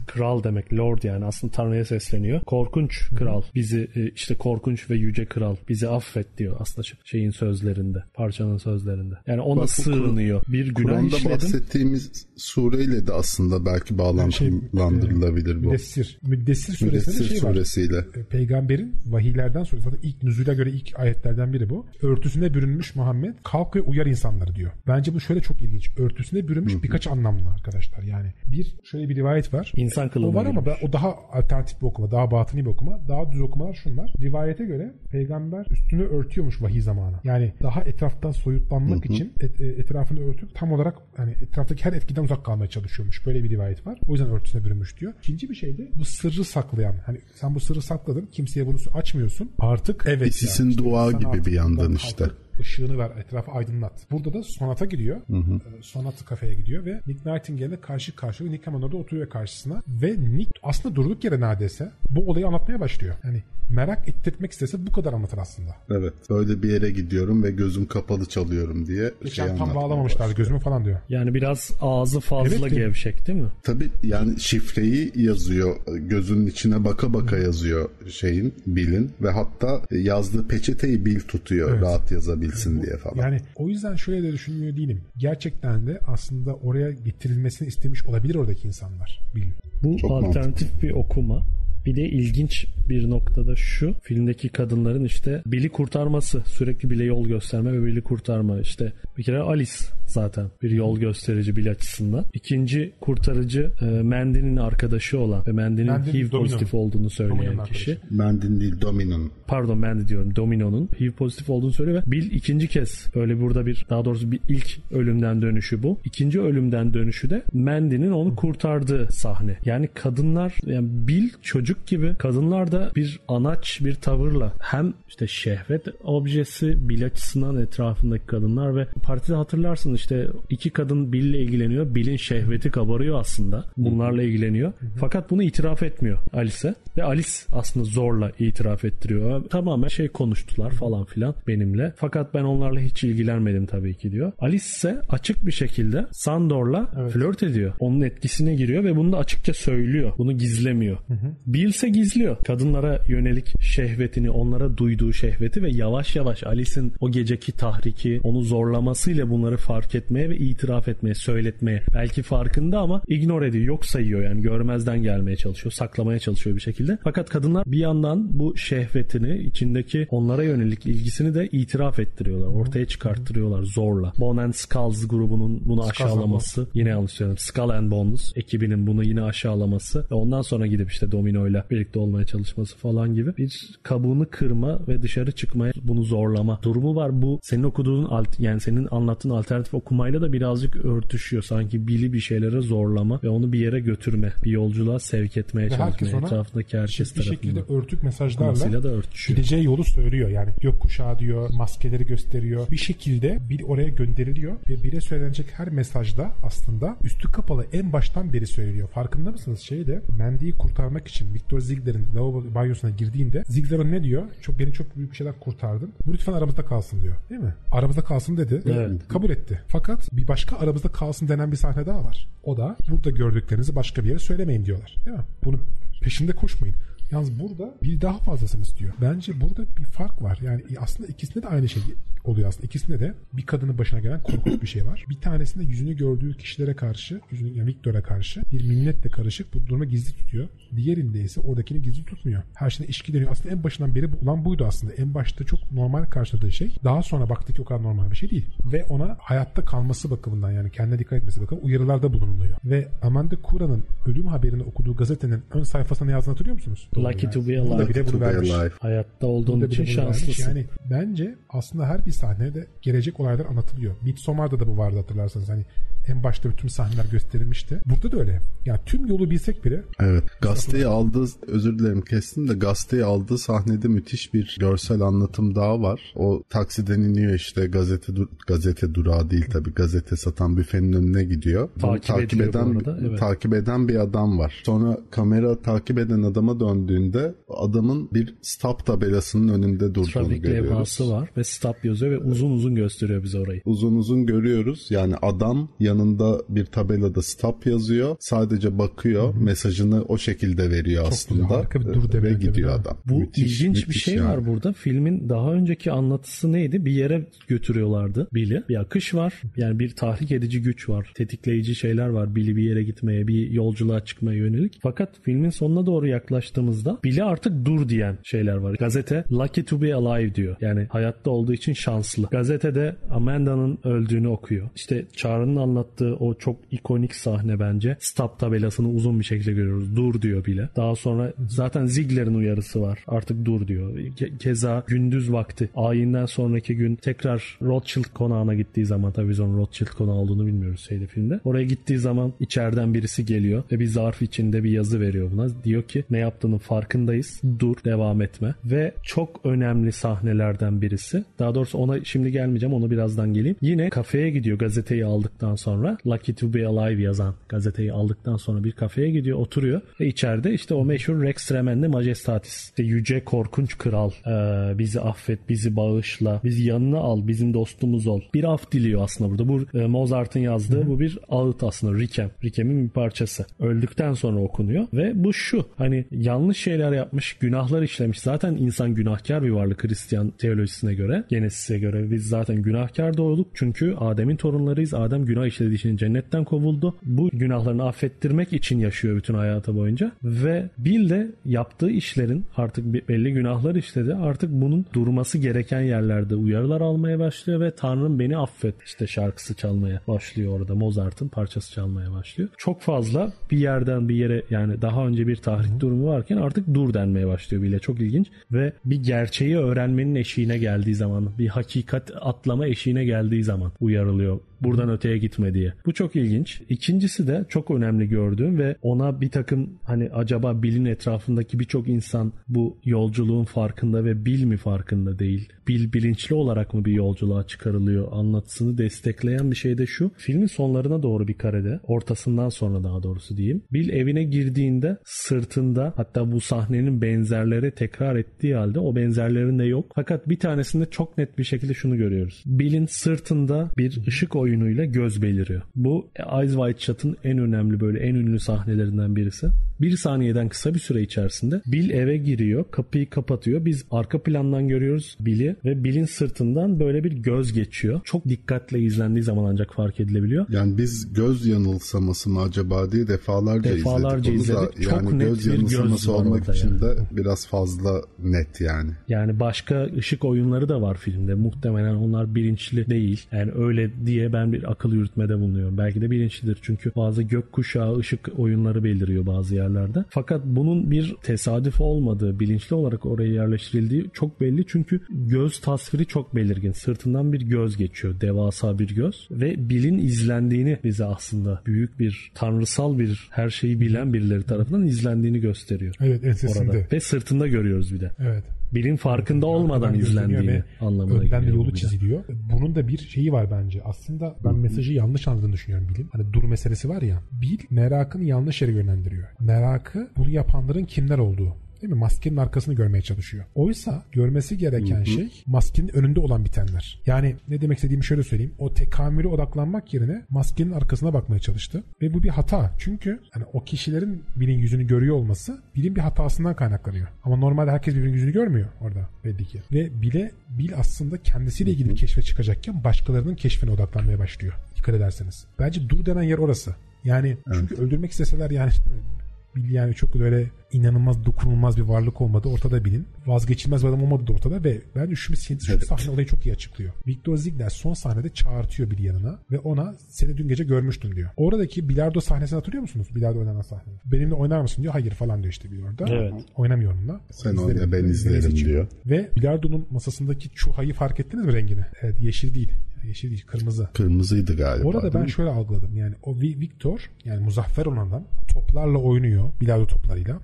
kral demek lord yani aslında tanrıya sesleniyor. Korkunç kral bizi e, işte korkunç ve yüce kral bizi affet diyor aslında şeyin sözlerinde parçanın sözlerinde. Yani ona Bak, sığınıyor. Bir günah Kur'an'da işledim. bahsettiğimiz sureyle de aslında belki bağlantılandırılabilir şey, bu. Müddessir. Müddessir suresinde Müddessir şey var. suresiyle. E, peygamberin vahiylerden sonra zaten ilk nüzule göre ilk ayetlerden biri bu. Örtüsüne bürünmüş Muhammed kalk ve uyar insanları diyor. Bence bu şöyle çok ilginç. Örtüsüne bürünmüş Hı-hı. birkaç anlamlı arkadaşlar. Yani bir şöyle bir rivayet var. İnsan kılığına O var ama ben, o daha alternatif bir okuma, daha batıni bir okuma. Daha düz okumalar şunlar. Rivayete göre peygamber üstünü örtüyormuş vahiy zamanı. Yani daha etraftan soyutlanmak Hı-hı. için et, e, etrafını örtüp tam olarak yani etraftaki her etkiden uzak kalmaya çalışıyormuş. Böyle bir rivayet var. O yüzden örtüsüne bürünmüş diyor. İkinci bir şey de bu sırrı saklayan. Hani sen bu sırrı sakladın. Kimseye bunu açmıyorsun. Artık evet. İsisin yani, dua gibi bir yandan işte. Artık ışığını ver, etrafı aydınlat. Burada da Sonat'a gidiyor. Hı hı. Ee, Sonat'ı kafeye gidiyor ve Nick Nightingale'le karşı karşıya Nick hemen orada oturuyor karşısına ve Nick aslında durduk yere neredeyse bu olayı anlatmaya başlıyor. Yani merak ettirmek istese bu kadar anlatır aslında. Evet. Böyle bir yere gidiyorum ve gözüm kapalı çalıyorum diye Geçen şey tam bağlamamışlar gözümü falan diyor. Yani biraz ağzı fazla evet, gevşek değil mi? Tabii yani şifreyi yazıyor. Gözünün içine baka baka yazıyor şeyin Bill'in ve hatta yazdığı peçeteyi Bill tutuyor evet. rahat yazabilsin bu, diye falan. Yani o yüzden şöyle de düşünmüyor değilim. Gerçekten de aslında oraya getirilmesini istemiş olabilir oradaki insanlar. Bill. Bu Çok alternatif mantıklı. bir okuma. Bir de ilginç bir noktada şu. Filmdeki kadınların işte Bill'i kurtarması sürekli bile yol gösterme ve Bill'i kurtarma. İşte bir kere Alice zaten bir yol gösterici Bill açısından. İkinci kurtarıcı e, Mandy'nin arkadaşı olan ve Mandy'nin Mandy, HIV Domino. pozitif olduğunu söyleyen kişi. Mandy değil Domino'nun. Pardon Mandy diyorum Domino'nun HIV pozitif olduğunu söylüyor ve Bill ikinci kez böyle burada bir daha doğrusu bir ilk ölümden dönüşü bu. İkinci ölümden dönüşü de Mandy'nin onu kurtardığı sahne. Yani kadınlar yani Bill çocuk gibi kadınlar da bir anaç bir tavırla hem işte şehvet objesi Bill açısından etrafındaki kadınlar ve partide hatırlarsın işte iki kadın Bill ile ilgileniyor. Bill'in şehveti kabarıyor aslında. Bunlarla ilgileniyor. Fakat bunu itiraf etmiyor Alice'e. Ve Alice aslında zorla itiraf ettiriyor. Tamamen şey konuştular falan filan benimle. Fakat ben onlarla hiç ilgilenmedim tabii ki diyor. Alice ise açık bir şekilde Sandor'la evet. flört ediyor. Onun etkisine giriyor ve bunu da açıkça söylüyor. Bunu gizlemiyor. Hı hı. Bill ise gizliyor. Kadınlara yönelik şehvetini, onlara duyduğu şehveti ve yavaş yavaş Alice'in o geceki tahriki, onu zorlamasıyla bunları fark etmeye ve itiraf etmeye, söyletmeye belki farkında ama ignore ediyor, yok sayıyor yani görmezden gelmeye çalışıyor, saklamaya çalışıyor bir şekilde. Fakat kadınlar bir yandan bu şehvetini, içindeki onlara yönelik ilgisini de itiraf ettiriyorlar, ortaya çıkarttırıyorlar zorla. Bone and Skulls grubunun bunu aşağılaması, yine yanlış söylüyorum, Skull and Bones ekibinin bunu yine aşağılaması ve ondan sonra gidip işte Domino'yla birlikte olmaya çalışması falan gibi bir kabuğunu kırma ve dışarı çıkmaya bunu zorlama durumu var. Bu senin okuduğun alt, yani senin anlattığın alternatif okumayla da birazcık örtüşüyor. Sanki Bill'i bir şeylere zorlama ve onu bir yere götürme. Bir yolculuğa sevk etmeye ve çalışma. Etrafındaki herkes bir şekilde örtük mesajlarla da örtüşüyor. gideceği yolu söylüyor. Yani gökkuşağı diyor, maskeleri gösteriyor. Bir şekilde bir oraya gönderiliyor ve bire söylenecek her mesajda aslında üstü kapalı en baştan beri söyleniyor. Farkında mısınız? Şeyde Mandy'yi kurtarmak için Victor Ziegler'in lavabo banyosuna girdiğinde Ziegler ne diyor? Çok beni çok büyük bir şeyler kurtardın. Bu lütfen aramızda kalsın diyor. Değil mi? Aramızda kalsın dedi. Evet. Kabul etti. Fakat bir başka aramızda kalsın denen bir sahne daha var. O da burada gördüklerinizi başka bir yere söylemeyin diyorlar. Değil mi? Bunu peşinde koşmayın. Yalnız burada bir daha fazlasını istiyor. Bence burada bir fark var. Yani aslında ikisinde de aynı şey oluyor aslında. İkisinde de bir kadının başına gelen korkunç bir şey var. Bir tanesinde yüzünü gördüğü kişilere karşı, yüzünü yani Victor'a karşı bir minnetle karışık bu durumu gizli tutuyor. Diğerinde ise oradakini gizli tutmuyor. Her şeyine işki deniyor. Aslında en başından beri olan buydu aslında. En başta çok normal karşıladığı şey. Daha sonra baktı ki o kadar normal bir şey değil. Ve ona hayatta kalması bakımından yani kendine dikkat etmesi bakımından uyarılarda bulunuluyor. Ve Amanda Kura'nın ölüm haberini okuduğu gazetenin ön sayfasına yazdığını hatırlıyor musunuz? Lucky to be alive. Bir de bunu vermiş. Hayatta olduğun için şanslısın. Yani bence aslında her bir sahnede gelecek olaylar anlatılıyor. Midsommar'da da bu vardı hatırlarsanız. Hani En başta bütün sahneler gösterilmişti. Burada da öyle. Ya tüm yolu bilsek bile. Evet. Gazeteyi aldığı özür dilerim kestim de gazeteyi aldığı sahnede müthiş bir görsel anlatım daha var. O taksiden iniyor işte gazete dur gazete durağı değil tabi gazete satan büfenin önüne gidiyor. Takip, takip eden arada, evet. takip eden bir adam var. Sonra kamera takip eden adama döndüğünde adamın bir stop tabelasının önünde durduğunu Trafik görüyoruz. Trafik levhası var ve stop yazıyor ve uzun uzun gösteriyor bize orayı. Uzun uzun görüyoruz. Yani adam yanında bir tabelada stop yazıyor. Sadece bakıyor. Hı-hı. Mesajını o şekilde veriyor Çok aslında. Güzel, harika bir dur ve gidiyor adam. Bu müthiş, ilginç müthiş bir şey yani. var burada. Filmin daha önceki anlatısı neydi? Bir yere götürüyorlardı Bill'i. Bir akış var. Yani bir tahrik edici güç var. Tetikleyici şeyler var. Bill'i bir yere gitmeye, bir yolculuğa çıkmaya yönelik. Fakat filmin sonuna doğru yaklaştığımızda Bill'e artık dur diyen şeyler var. Gazete Lucky to be alive diyor. Yani hayatta olduğu için şanslı. Gazetede Amanda'nın öldüğünü okuyor. İşte Çağrı'nın anlattığı o çok ikonik sahne bence. Stop tabelasını uzun bir şekilde görüyoruz. Dur diyor bile. Daha sonra zaten Ziegler'in uyarısı var. Artık dur diyor. Ke- keza gündüz vakti ayinden sonraki gün tekrar Rothschild konağına gittiği zaman tabii biz onun Rothschild konağı olduğunu bilmiyoruz şeyde filmde. Oraya gittiği zaman içeriden birisi geliyor ve bir zarf içinde bir yazı veriyor buna. Diyor ki ne yaptığının farkındayız. Dur devam etme. Ve çok önemli sahnelerden birisi. Daha doğrusu ona şimdi gelmeyeceğim. Onu birazdan geleyim. Yine kafeye gidiyor gazeteyi aldıktan sonra. Lucky to be alive yazan gazeteyi aldıktan sonra bir kafeye gidiyor oturuyor ve içeride işte o meşhur Rex Tremen'de Majestatis işte yüce korkunç kral e, bizi affet bizi bağışla bizi yanına al bizim dostumuz ol. Bir af diliyor aslında burada. Bu e, Mozart'ın yazdığı Hı-hı. bu bir ağıt aslında Rikem Rikem'in bir parçası. Öldükten sonra okunuyor ve bu şu hani yanlış şeyler yapmış günahlar işlemiş. Zaten insan günahkar bir varlık Hristiyan teolojisine göre Genesis'e göre. Biz zaten günahkar doğduk çünkü Adem'in torunlarıyız Adem günah işlediği için cennetten kovuldu bu günahlarını affettirmek için yaşıyor bütün hayatı boyunca ve Bill de yaptığı işlerin artık belli günahlar işledi. Artık bunun durması gereken yerlerde uyarılar almaya başlıyor ve Tanrım beni affet işte şarkısı çalmaya başlıyor orada. Mozart'ın parçası çalmaya başlıyor. Çok fazla bir yerden bir yere yani daha önce bir tahrik durumu varken artık dur denmeye başlıyor bile. Çok ilginç ve bir gerçeği öğrenmenin eşiğine geldiği zaman bir hakikat atlama eşiğine geldiği zaman uyarılıyor buradan öteye gitme diye. Bu çok ilginç. İkincisi de çok önemli gördüğüm ve ona bir takım hani acaba bilin etrafındaki birçok insan bu yolculuğun farkında ve bil mi farkında değil? Bil bilinçli olarak mı bir yolculuğa çıkarılıyor? Anlatısını destekleyen bir şey de şu. Filmin sonlarına doğru bir karede, ortasından sonra daha doğrusu diyeyim. Bil evine girdiğinde sırtında hatta bu sahnenin benzerleri tekrar ettiği halde o benzerlerinde yok. Fakat bir tanesinde çok net bir şekilde şunu görüyoruz. Bill'in sırtında bir ışık oyunuyla göz beliriyor. Bu Eyes Wide Shut'ın en önemli böyle en ünlü sahnelerinden birisi. Bir saniyeden kısa bir süre içerisinde Bill eve giriyor, kapıyı kapatıyor. Biz arka plandan görüyoruz Bill'i ve Bill'in sırtından böyle bir göz geçiyor. Çok dikkatle izlendiği zaman ancak fark edilebiliyor. Yani biz göz yanılsaması mı acaba diye defalarca, defalarca izledik. izledik. Da, Çok yani net göz yanılsaması olmak için yani. de biraz fazla net yani. Yani başka ışık oyunları da var filmde. Muhtemelen onlar bilinçli değil. Yani öyle diye ben bir akıl yürütmede bulunuyorum. Belki de bilinçlidir. Çünkü bazı gökkuşağı ışık oyunları beliriyor bazı yerlerde. Fakat bunun bir tesadüf olmadığı, bilinçli olarak oraya yerleştirildiği çok belli. Çünkü göz tasviri çok belirgin. Sırtından bir göz geçiyor. Devasa bir göz. Ve bilin izlendiğini bize aslında büyük bir tanrısal bir her şeyi bilen birileri tarafından izlendiğini gösteriyor. Evet ensesinde. Orada. Ve sırtında görüyoruz bir de. Evet bilin farkında olmadan izlendiğini anlamına geliyor. Önden yolu çiziliyor. Bunun da bir şeyi var bence. Aslında ben mesajı yanlış anladığını düşünüyorum Bilin. Hani dur meselesi var ya. Bil merakını yanlış yere yönlendiriyor. Merakı bunu yapanların kimler olduğu. Değil mi? Maskenin arkasını görmeye çalışıyor. Oysa görmesi gereken Hı-hı. şey maskenin önünde olan bitenler. Yani ne demek istediğimi şöyle söyleyeyim. O tekamüle odaklanmak yerine maskenin arkasına bakmaya çalıştı. Ve bu bir hata. Çünkü hani o kişilerin birinin yüzünü görüyor olması bilin bir hatasından kaynaklanıyor. Ama normalde herkes birbirinin yüzünü görmüyor orada belli ki. Ve bile Bil aslında kendisiyle ilgili bir keşfe çıkacakken başkalarının keşfine odaklanmaya başlıyor. Dikkat ederseniz. Bence dur denen yer orası. Yani çünkü evet. öldürmek isteseler yani Billy yani çok böyle inanılmaz dokunulmaz bir varlık olmadı ortada bilin. Vazgeçilmez bir adam olmadı da ortada ve bence şu, şu evet. sahne olayı çok iyi açıklıyor. Victor Ziegler son sahnede çağırtıyor Billy yanına ve ona seni dün gece görmüştüm diyor. Oradaki bilardo sahnesini hatırlıyor musunuz? Bilardo oynanan sahne. Benimle oynar mısın diyor. Hayır falan diyor işte bir orada. Evet. Oynamıyorum da. Sen oyna ben izlerim diyor. Ve bilardonun masasındaki çuhayı fark ettiniz mi rengini? Evet yeşil değil. Yeşil değil kırmızı. Kırmızıydı galiba. Orada ben şöyle algıladım. Yani o Victor yani muzaffer olan adam toplarla oynuyor. Bilardo toplarıyla.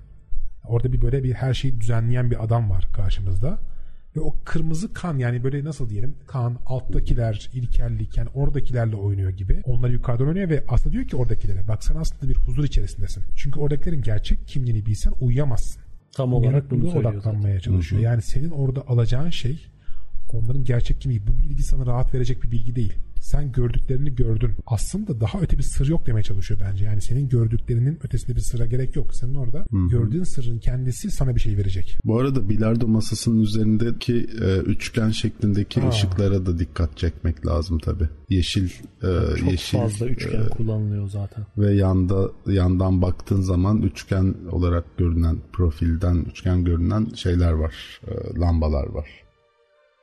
Orada bir böyle bir her şeyi düzenleyen bir adam var karşımızda. Ve o kırmızı kan yani böyle nasıl diyelim kan alttakiler ilkellik yani oradakilerle oynuyor gibi. Onlar yukarıdan oynuyor ve aslında diyor ki oradakilere bak sen aslında bir huzur içerisindesin. Çünkü oradakilerin gerçek kimliğini bilsen uyuyamazsın. Tam olarak bunu odaklanmaya zaten. çalışıyor. Hı-hı. Yani senin orada alacağın şey onların gerçek kimliği. Bu bilgi sana rahat verecek bir bilgi değil sen gördüklerini gördün. Aslında daha öte bir sır yok demeye çalışıyor bence. Yani senin gördüklerinin ötesinde bir sıra gerek yok. Senin orada Hı-hı. gördüğün sırrın kendisi sana bir şey verecek. Bu arada bilardo masasının üzerindeki e, üçgen şeklindeki Aa. ışıklara da dikkat çekmek lazım tabi. Yeşil e, Çok yeşil fazla üçgen e, kullanılıyor zaten. Ve yanda yandan baktığın zaman üçgen olarak görünen profilden üçgen görünen şeyler var. E, lambalar var.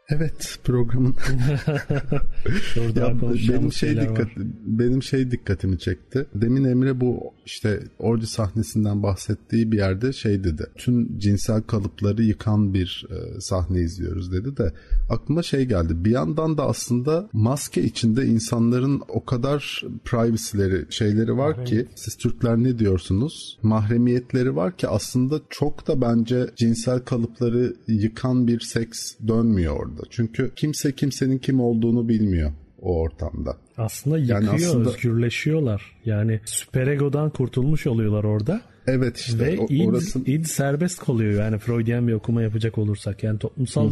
Evet programın ya, benim şey dikkat benim şey dikkatimi çekti. Demin Emre bu işte ordu sahnesinden bahsettiği bir yerde şey dedi. Tüm cinsel kalıpları yıkan bir e, sahne izliyoruz dedi de aklıma şey geldi. Bir yandan da aslında maske içinde insanların o kadar privacy'leri şeyleri var Mahremiyet. ki siz Türkler ne diyorsunuz? Mahremiyetleri var ki aslında çok da bence cinsel kalıpları yıkan bir seks dönmüyor ortamda. Çünkü kimse kimsenin kim olduğunu bilmiyor o ortamda. Aslında yıkıyor, yani aslında... özgürleşiyorlar. Yani süperegodan kurtulmuş oluyorlar orada. Evet işte Ve o, id, orası... id serbest kalıyor yani Freudian bir okuma yapacak olursak. Yani toplumsal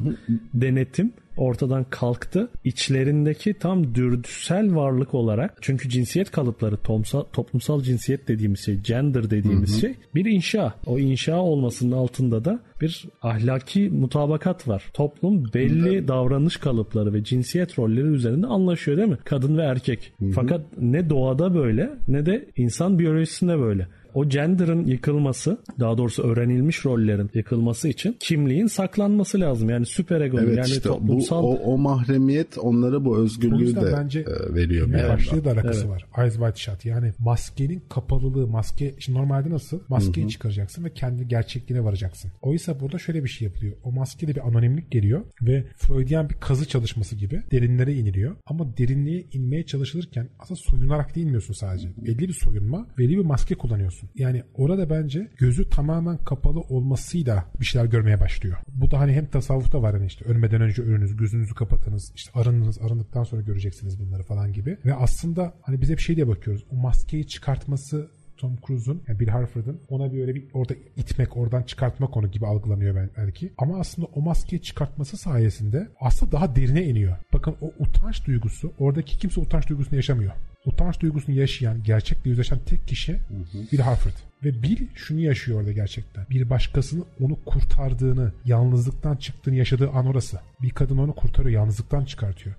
denetim ortadan kalktı. İçlerindeki tam dürtüsel varlık olarak çünkü cinsiyet kalıpları toplumsal, toplumsal cinsiyet dediğimiz şey, gender dediğimiz hı hı. şey bir inşa. O inşa olmasının altında da bir ahlaki mutabakat var. Toplum belli hı davranış kalıpları ve cinsiyet rolleri üzerinde anlaşıyor değil mi? Kadın ve erkek. Hı hı. Fakat ne doğada böyle ne de insan biyolojisinde böyle o gender'ın yıkılması daha doğrusu öğrenilmiş rollerin yıkılması için kimliğin saklanması lazım. Yani süper egonun evet, yani işte toplumsal... Bu, o, o mahremiyet onlara bu özgürlüğü de bence e, veriyor. Evet, başlığı da alakası evet. var. Eyes Wide Shut. Yani maskenin kapalılığı, maske şimdi normalde nasıl? Maskeyi Hı-hı. çıkaracaksın ve kendi gerçekliğine varacaksın. Oysa burada şöyle bir şey yapılıyor. O maskede bir anonimlik geliyor ve Freudian bir kazı çalışması gibi derinlere iniliyor. Ama derinliğe inmeye çalışılırken aslında soyunarak değil inmiyorsun sadece. Belli bir soyunma, belli bir maske kullanıyorsun görüyorsun. Yani orada bence gözü tamamen kapalı olmasıyla bir şeyler görmeye başlıyor. Bu da hani hem tasavvufta var hani işte ölmeden önce ölünüz, gözünüzü kapatınız, işte arınınız, arındıktan sonra göreceksiniz bunları falan gibi. Ve aslında hani biz hep şey diye bakıyoruz. O maskeyi çıkartması Tom Cruise'un yani Bill Harford'ın ona bir öyle bir orada itmek, oradan çıkartma konu gibi algılanıyor belki. Ama aslında o maskeyi çıkartması sayesinde aslında daha derine iniyor. Bakın o utanç duygusu, oradaki kimse utanç duygusunu yaşamıyor utanç duygusunu yaşayan, gerçekle yüzleşen tek kişi hı hı. Bill Harford. Ve Bill şunu yaşıyor orada gerçekten. Bir başkasının onu kurtardığını, yalnızlıktan çıktığını yaşadığı an orası. Bir kadın onu kurtarıyor, yalnızlıktan çıkartıyor.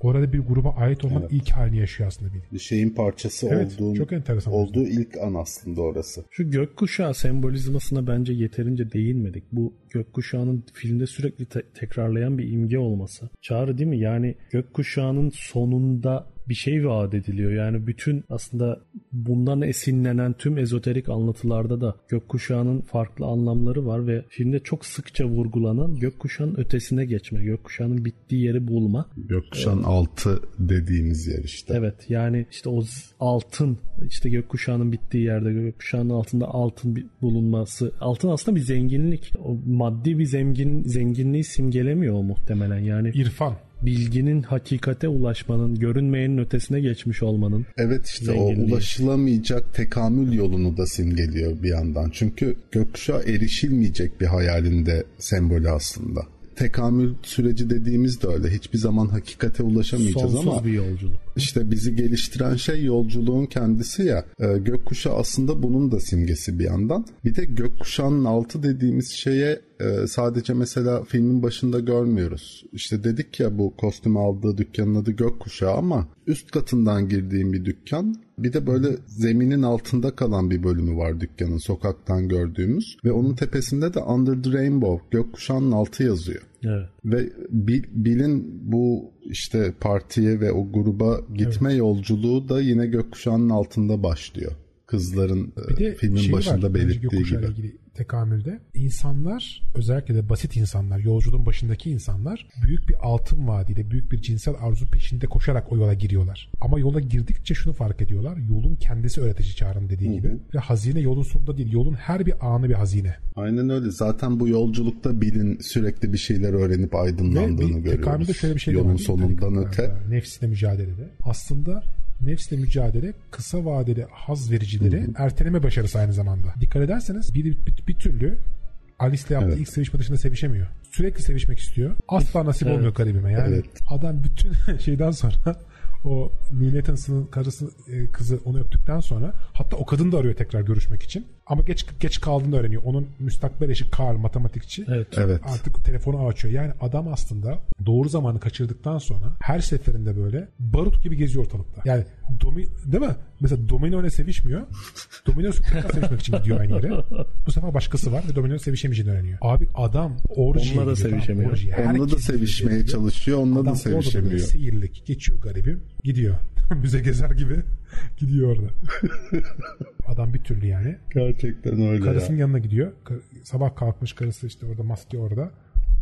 Orada bir gruba ait olmanın evet. ilk halini yaşıyor aslında Bill. Bir şeyin parçası evet, olduğun, çok enteresan olduğu ilk an aslında orası. Şu gökkuşağı sembolizmasına bence yeterince değinmedik. Bu gökkuşağının filmde sürekli te- tekrarlayan bir imge olması. Çağrı değil mi? Yani gökkuşağının sonunda bir şey vaat ediliyor. Yani bütün aslında bundan esinlenen tüm ezoterik anlatılarda da gökkuşağının farklı anlamları var ve filmde çok sıkça vurgulanan gökkuşağının ötesine geçme, gökkuşağının bittiği yeri bulma. Gökkuşağın ee, altı dediğimiz yer işte. Evet yani işte o altın işte gökkuşağının bittiği yerde gökkuşağının altında altın bulunması. Altın aslında bir zenginlik. O maddi bir zengin zenginliği simgelemiyor o muhtemelen. Yani irfan bilginin hakikate ulaşmanın, görünmeyenin ötesine geçmiş olmanın. Evet işte o ulaşılamayacak tekamül yolunu da simgeliyor bir yandan. Çünkü gökkuşağı erişilmeyecek bir hayalinde sembolü aslında tekamül süreci dediğimiz de öyle. Hiçbir zaman hakikate ulaşamayacağız Sonsuz ama bir yolculuk. İşte bizi geliştiren şey yolculuğun kendisi ya. E, gökkuşağı aslında bunun da simgesi bir yandan. Bir de gökkuşağının altı dediğimiz şeye e, sadece mesela filmin başında görmüyoruz. İşte dedik ya bu kostüm aldığı dükkanın adı gökkuşağı ama üst katından girdiğim bir dükkan Bir de böyle zeminin altında kalan bir bölümü var dükkanın sokaktan gördüğümüz ve onun tepesinde de Under the Rainbow gökkuşağının altı yazıyor. Evet. Ve Bill'in bu işte partiye ve o gruba gitme evet. yolculuğu da yine gökkuşağının altında başlıyor. Kızların bir de filmin şey başında var, belirttiği gibi. Ilgili tekamülde insanlar özellikle de basit insanlar yolculuğun başındaki insanlar büyük bir altın vaadiyle büyük bir cinsel arzu peşinde koşarak o yola giriyorlar. Ama yola girdikçe şunu fark ediyorlar. Yolun kendisi öğretici çağrım dediği gibi. Ve hazine yolun sonunda değil. Yolun her bir anı bir hazine. Aynen öyle. Zaten bu yolculukta bilin sürekli bir şeyler öğrenip aydınlandığını Ve bir, görüyoruz. Tekamülde şöyle bir şey Yolun sonundan öte. Nefsine mücadelede. Aslında nefsle mücadele kısa vadeli haz vericileri erteleme başarısı aynı zamanda. Dikkat ederseniz bir, bir, bir türlü Alice'le yaptığı evet. ilk sevişme dışında sevişemiyor. Sürekli sevişmek istiyor. Asla nasip evet. olmuyor garibime. Yani evet. adam bütün şeyden sonra o Lunatins'ın karısı e, kızı onu öptükten sonra hatta o kadın da arıyor tekrar görüşmek için. Ama geç geç kaldığını öğreniyor. Onun müstakbel eşi Carl matematikçi. Evet. evet. Artık telefonu açıyor. Yani adam aslında doğru zamanı kaçırdıktan sonra her seferinde böyle barut gibi geziyor ortalıkta. Yani domi değil mi? Mesela Domino ile sevişmiyor. Domino tekrar sevişmek için gidiyor aynı yere. Bu sefer başkası var ve Domino sevişemeyeceğini öğreniyor. Abi adam orjiye Onunla da sevişemiyor. Orjiye. Onunla da sevişmeye çalışıyor. Onunla adam da sevişemiyor. Adam seyirlik. Geçiyor garibim. Gidiyor. Müze gezer gibi gidiyor orada. Adam bir türlü yani. Gerçekten öyle Karısının ya. yanına gidiyor. Sabah kalkmış karısı işte orada maske orada.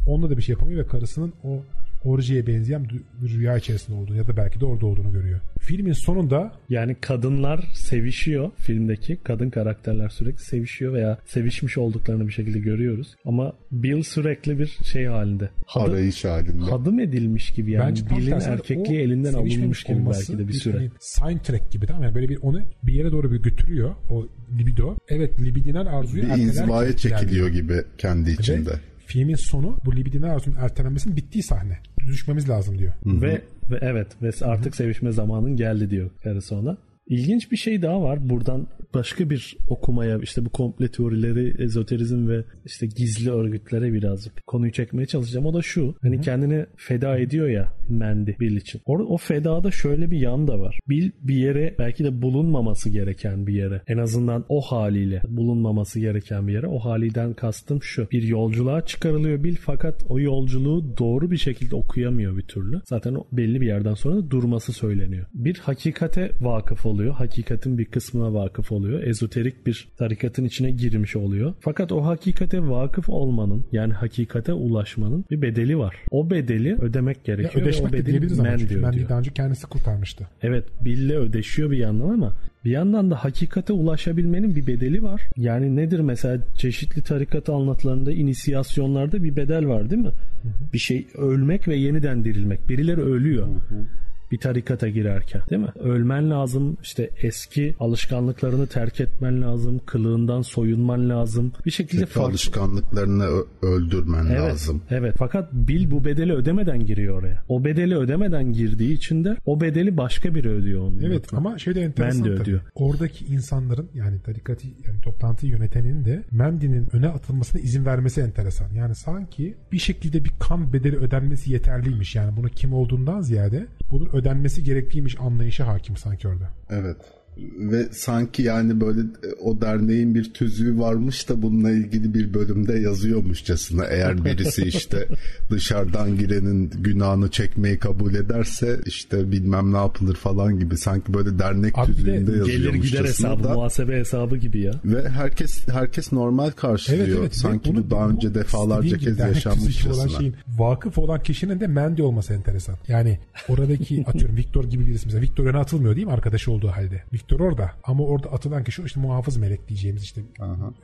Onunla da bir şey yapamıyor ve karısının o Orji'ye benzeyen bir rüya içerisinde olduğunu ya da belki de orada olduğunu görüyor. Filmin sonunda yani kadınlar sevişiyor filmdeki kadın karakterler sürekli sevişiyor veya sevişmiş olduklarını bir şekilde görüyoruz. Ama Bill sürekli bir şey halinde. Hadım, Arayış halinde. Hadım edilmiş gibi yani. Bence Bill'in erkekliği elinden alınmış gibi belki de bir süre. Hani sign track gibi tamam yani böyle bir onu bir yere doğru bir götürüyor o libido. Evet libidinal arzuyu bir inzivaya çekiliyor gibi kendi içinde. Ve filmin sonu bu libidinal arzunun ertelenmesinin bittiği sahne. Düşmemiz lazım diyor. Ve ve evet ve artık Hı-hı. sevişme zamanın geldi diyor karısı ona. İlginç bir şey daha var. Buradan başka bir okumaya işte bu komple teorileri, ezoterizm ve işte gizli örgütlere birazcık konuyu çekmeye çalışacağım. O da şu. Hani Hı-hı. kendini feda ediyor ya Mandy Bill için. O, o fedada şöyle bir yan da var. Bill bir yere belki de bulunmaması gereken bir yere. En azından o haliyle bulunmaması gereken bir yere. O haliden kastım şu. Bir yolculuğa çıkarılıyor Bill fakat o yolculuğu doğru bir şekilde okuyamıyor bir türlü. Zaten o belli bir yerden sonra da durması söyleniyor. Bir hakikate vakıf oluyor. Hakikatin bir kısmına vakıf oluyor. Ezoterik bir tarikatın içine girmiş oluyor. Fakat o hakikate vakıf olmanın yani hakikate ulaşmanın bir bedeli var. O bedeli ödemek gerekiyor. Ya ödeşmek de diyebiliriz ama çünkü Mendy daha önce kendisi kurtarmıştı. Evet Bill'le ödeşiyor bir yandan ama bir yandan da hakikate ulaşabilmenin bir bedeli var. Yani nedir mesela çeşitli tarikat anlatılarında, inisiyasyonlarda bir bedel var değil mi? Hı hı. Bir şey ölmek ve yeniden dirilmek. Birileri ölüyor. Hı hı bir tarikata girerken değil mi? Ölmen lazım işte eski alışkanlıklarını terk etmen lazım kılığından soyunman lazım bir şekilde farklı... alışkanlıklarını öldürmen evet, lazım. Evet fakat Bill bu bedeli ödemeden giriyor oraya. O bedeli ödemeden girdiği için de o bedeli başka biri ödüyor onun. Evet ama şey de enteresan Mandy ödüyor. Oradaki insanların yani tarikatı yani toplantıyı yönetenin de Mendy'nin öne atılmasına izin vermesi enteresan. Yani sanki bir şekilde bir kan bedeli ödenmesi yeterliymiş. Yani bunu kim olduğundan ziyade bunun ödenmesi gerekliymiş anlayışı hakim sanki orada. Evet ve sanki yani böyle e, o derneğin bir tüzüğü varmış da bununla ilgili bir bölümde yazıyormuşçasına eğer birisi işte dışarıdan girenin günahını çekmeyi kabul ederse işte bilmem ne yapılır falan gibi sanki böyle dernek Abi tüzüğünde de Gelir gider hesabı, da, muhasebe hesabı gibi ya. Ve herkes herkes normal karşılıyor. Evet, evet. Sanki bu daha önce defalarca kez yaşanmışçasına. Şeyin, vakıf olan kişinin de Mandy olması enteresan. Yani oradaki atıyorum Victor gibi birisi mesela Victor öne atılmıyor değil mi arkadaşı olduğu halde. Victor orada ama orada atılan kişi işte muhafız melek diyeceğimiz işte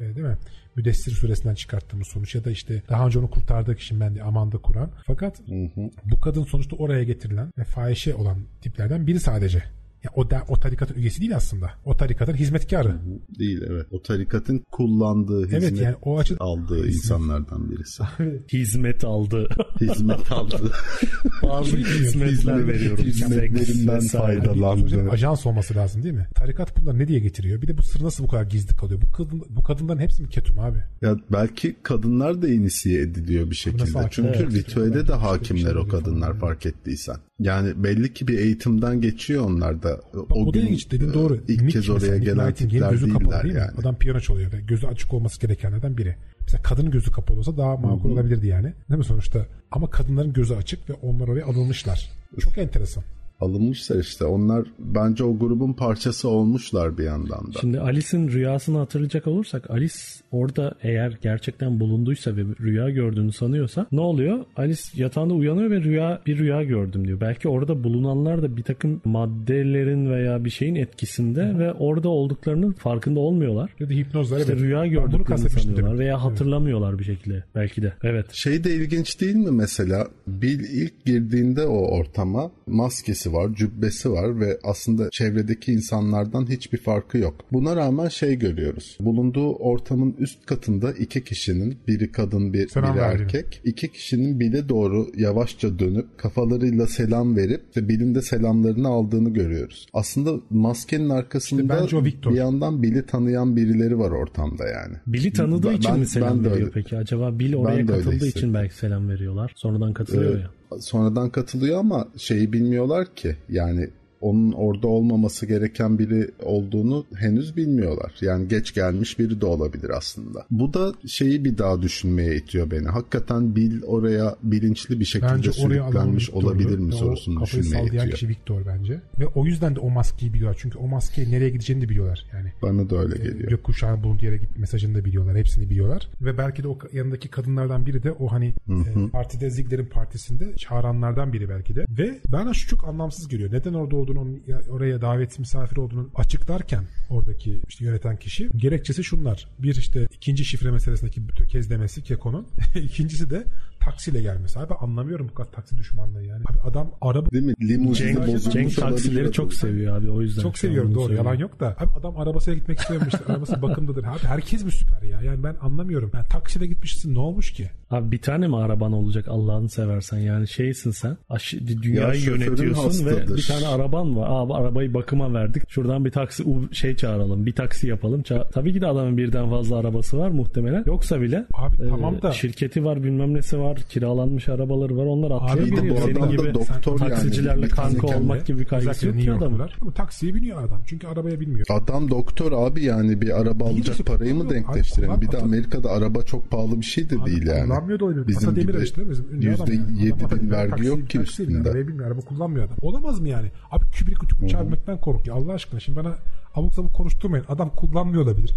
e, değil mi? Müdessir suresinden çıkarttığımız sonuç ya da işte daha önce onu kurtardığı kişi ben de Amanda Kur'an. Fakat hı hı. bu kadın sonuçta oraya getirilen ve fahişe olan tiplerden biri sadece. Ya o da o tarikatın üyesi değil aslında. O tarikatın hizmetkarı. Değil evet. O tarikatın kullandığı, hizmet evet, yani o açı... aldığı insanlardan birisi. hizmet aldı. hizmet aldı. Bazı hizmetler veriyorum. Hizmetlerinden faydalandı. Ajans olması lazım değil mi? Tarikat bunlar ne diye getiriyor? Bir de bu sır nasıl bu kadar gizli kalıyor? Bu kadın bu kadınların hepsi mi ketum abi? Ya belki kadınlar da inisiye ediliyor bir şekilde. Çünkü evet, ritüelde de hakimler o kadınlar fark ettiysen. Yani belli ki bir eğitimden geçiyor onlar da. Bak, o, o da ilginç dediğin doğru. İlk Nick kez oraya gelen tipler gözü değiller kapalı değil yani. Mi? Adam piyano çalıyor ve gözü açık olması gerekenlerden biri. Mesela kadının gözü kapalı olsa daha makul Hı-hı. olabilirdi yani. Değil mi sonuçta? Ama kadınların gözü açık ve onlar oraya alınmışlar. Çok enteresan alınmışlar işte. Onlar bence o grubun parçası olmuşlar bir yandan da. Şimdi Alice'in rüyasını hatırlayacak olursak Alice orada eğer gerçekten bulunduysa ve rüya gördüğünü sanıyorsa ne oluyor? Alice yatağında uyanıyor ve rüya bir rüya gördüm diyor. Belki orada bulunanlar da bir takım maddelerin veya bir şeyin etkisinde Hı. ve orada olduklarının farkında olmuyorlar. Ya da hipnozlar işte evet. rüya gördüklerini sanıyorlar veya hatırlamıyorlar evet. bir şekilde belki de. Evet. Şey de ilginç değil mi mesela? Bill ilk girdiğinde o ortama maskesi var, cübbesi var ve aslında çevredeki insanlardan hiçbir farkı yok. Buna rağmen şey görüyoruz. Bulunduğu ortamın üst katında iki kişinin, biri kadın bir, selam biri verdim. erkek. iki kişinin Bill'e doğru yavaşça dönüp kafalarıyla selam verip ve Bill'in de selamlarını aldığını görüyoruz. Aslında maskenin arkasında işte bir yandan Bill'i tanıyan birileri var ortamda yani. Bill'i tanıdığı ben, için mi selam veriyor öyle. peki? Acaba Bill oraya katıldığı için belki selam veriyorlar. Sonradan katılıyor ee, ya sonradan katılıyor ama şeyi bilmiyorlar ki. Yani onun orada olmaması gereken biri olduğunu henüz bilmiyorlar. Yani geç gelmiş biri de olabilir aslında. Bu da şeyi bir daha düşünmeye itiyor beni. Hakikaten Bill oraya bilinçli bir şekilde bence sürüklenmiş olabilir mi sorusunu düşünmeye itiyor. kişi Victor bence. Ve o yüzden de o maskeyi biliyorlar. Çünkü o maskeyi nereye gideceğini de biliyorlar. Yani Bana da öyle geliyor. Gökkuşağın bulunduğu yere git mesajını da biliyorlar. Hepsini biliyorlar. Ve belki de o yanındaki kadınlardan biri de o hani e, partide Ziggler'in partisinde çağıranlardan biri belki de. Ve bana şu çok anlamsız geliyor. Neden orada olduğunu oraya davet misafir olduğunu açıklarken oradaki işte yöneten kişi gerekçesi şunlar. Bir işte ikinci şifre meselesindeki tökezlemesi Keko'nun. İkincisi de taksiyle gelmesi. Abi anlamıyorum bu kadar taksi düşmanlığı yani. Abi adam araba... Değil mi? Limuzini Cenk, Cenk taksileri çok seviyor abi o yüzden. Çok seviyorum doğru söylüyor. yalan yok da. Abi adam arabasıyla gitmek istememiştir. Arabası bakımdadır. Abi herkes mi süper ya? Yani ben anlamıyorum. Yani taksiyle gitmişsin ne olmuş ki? Abi bir tane mi araban olacak Allah'ını seversen yani şeysin sen. Aş- dünyayı ya yönetiyorsun ve bir tane araban var. Abi arabayı bakıma verdik. Şuradan bir taksi şey çağıralım. Bir taksi yapalım. Ça- Tabii ki de adamın birden fazla arabası var muhtemelen. Yoksa bile Abi e, tamam da şirketi var bilmem nesi var. Kiralanmış arabaları var. Onlar atlıyor Abi geliyor. Senin gibi doktor taksicilerle yani. kanka olmak gibi bir kaygısı yok ki adamın. Ama taksiye biniyor adam. Çünkü arabaya binmiyor. Adam doktor abi yani bir araba alacak parayı mı denkleştirelim? Bir de Amerika'da araba çok pahalı bir şey de değil yani. Kullanmıyor da olabilir. Bizim gibi işte bizim yüzde yedi vergi yok ki üstünde. Araba bilmiyor. Araba kullanmıyor adam. Olamaz mı yani? Abi kübrik uçağı binmekten korkuyor. Allah aşkına şimdi bana abuk sabuk konuşturmayın. Adam kullanmıyor olabilir.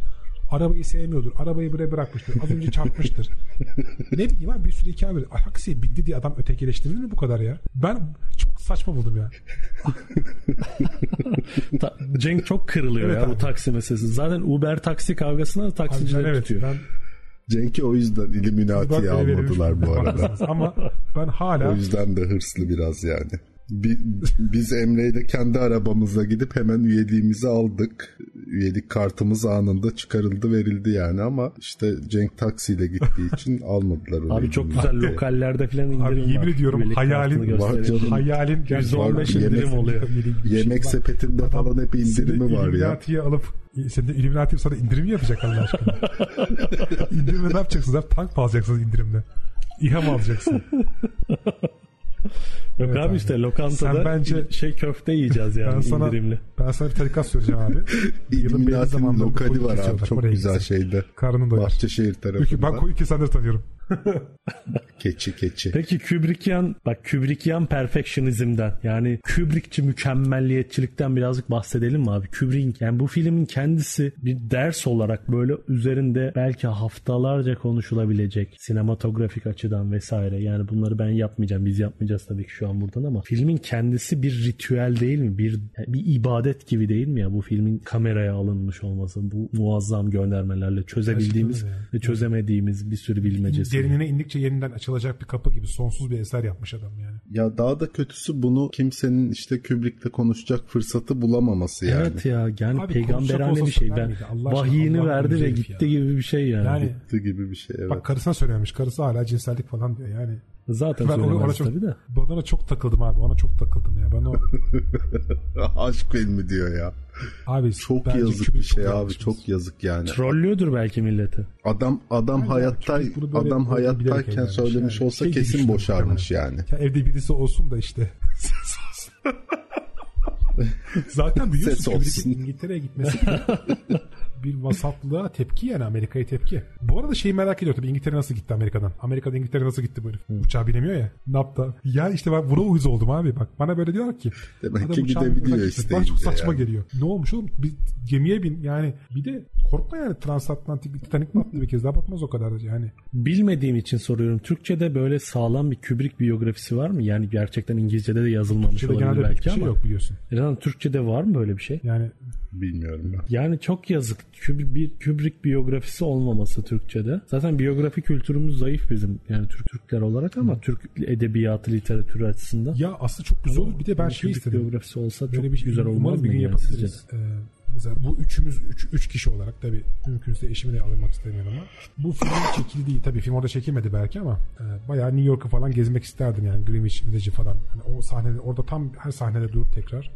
Arabayı sevmiyordur. Arabayı buraya bırakmıştır. Az önce çarpmıştır. ne bileyim abi bir sürü hikaye böyle. Taksiye bindi diye adam ötekileştirilir mi bu kadar ya? Ben çok saçma buldum ya. Cenk çok kırılıyor evet ya abi. bu taksi meselesi. Zaten Uber taksi kavgasına taksiciler abi ben, evet, tutuyor. Ben Cenk'i o yüzden Illuminati'ye almadılar bu arada. Ama ben hala... O yüzden de hırslı biraz yani. Biz Emre ile kendi arabamızla gidip hemen üyeliğimizi aldık. Üyelik kartımız anında çıkarıldı verildi yani ama işte Cenk taksiyle gittiği için almadılar. Onu Abi çok güzel lokallerde falan indirim Abi, yemin ediyorum hayalin var canım. hayalin %15 indirim yemek, oluyor. Yemek şey sepetinde var. falan hep indirimi var ya. Alıp sen de Illuminati sana indirim yapacak Allah aşkına? indirimle ne yapacaksınız? Tank mı alacaksınız indirimle? İHA mı alacaksın? Yok evet abi, abi işte lokantada Sen bence, şey köfte yiyeceğiz yani ben sana, indirimli. Ben sana bir tarikat söyleyeceğim abi. Yılın belli zamanında lokali var abi çok güzel şeyde. Karnını doyur. Bahçeşehir tarafında. Ben koyu kesenleri tanıyorum. keçi keçi. Peki Kubrickian bak Kubrickian perfectionizmden yani Kubrickçi mükemmelliyetçilikten birazcık bahsedelim mi abi? Kubrick yani bu filmin kendisi bir ders olarak böyle üzerinde belki haftalarca konuşulabilecek sinematografik açıdan vesaire. Yani bunları ben yapmayacağım. Biz yapmayacağız tabii ki şu an buradan ama filmin kendisi bir ritüel değil mi? Bir bir ibadet gibi değil mi ya bu filmin kameraya alınmış olması, bu muazzam göndermelerle çözebildiğimiz ve çözemediğimiz bir sürü bilmecesi derinine indikçe yeniden açılacak bir kapı gibi sonsuz bir eser yapmış adam yani. Ya daha da kötüsü bunu kimsenin işte Kubrick'le konuşacak fırsatı bulamaması yani. Evet ya yani Abi, peygamberane bir şey. Ben vahiyini verdi ve gitti ya. gibi bir şey yani. yani. Gitti gibi bir şey evet. Bak karısına söylemiş. Karısı hala cinsellik falan diyor yani. Zaten ben ona, ona çok, tabii de. Ona çok takıldım abi. Ona çok takıldım ya. Ben o aşk filmi diyor ya. Abi çok yazık bir şey abi. Çok yazık yani. Trollüyordur belki milleti. Adam adam Aynen, hayatta adam hayattayken söylemiş yani. olsa şey kesin boşarmış yani. Ya evde birisi olsun da işte. Zaten biliyorsun Ses olsun. Kubrick'in İngiltere'ye gitmesi bir vasatlığa tepki yani Amerika'ya tepki. Bu arada şeyi merak ediyorum tabii İngiltere nasıl gitti Amerika'dan? Amerika'da İngiltere nasıl gitti bu herif? Uçağa binemiyor ya. Ne yaptı? Ya işte ben buna uyuz oldum abi bak. Bana böyle diyorlar ki. Demek ki gidebiliyor gitmek Bana çok saçma yani. geliyor. Ne olmuş oğlum? Bir gemiye bin yani. Bir de korkma yani transatlantik bir Titanic battı bir kez daha batmaz o kadar yani. Bilmediğim için soruyorum. Türkçe'de böyle sağlam bir Kubrick biyografisi var mı? Yani gerçekten İngilizce'de de yazılmamış Türkçe'de olabilir genelde belki bir şey ama. yok biliyorsun. Yani Türkçe'de var mı böyle bir şey? Yani Bilmiyorum ben. Yani çok yazık. Kubrick, bir Kubrick biyografisi olmaması Türkçe'de. Zaten biyografi kültürümüz zayıf bizim. Yani Türk Türkler olarak ama Türk edebiyatı, literatürü açısından. ya aslında çok güzel olur. Bir de ben şey istedim. biyografisi olsa Böyle çok bir şey güzel olmaz bir gün yani yapabiliriz. Ee, mesela bu üçümüz üç, üç kişi olarak tabii mümkünse eşimi de almak istemiyorum ama bu film çekildiği tabii film orada çekilmedi belki ama e, bayağı New York'u falan gezmek isterdim yani Greenwich Village'i falan. Hani o sahnede orada tam her sahnede durup tekrar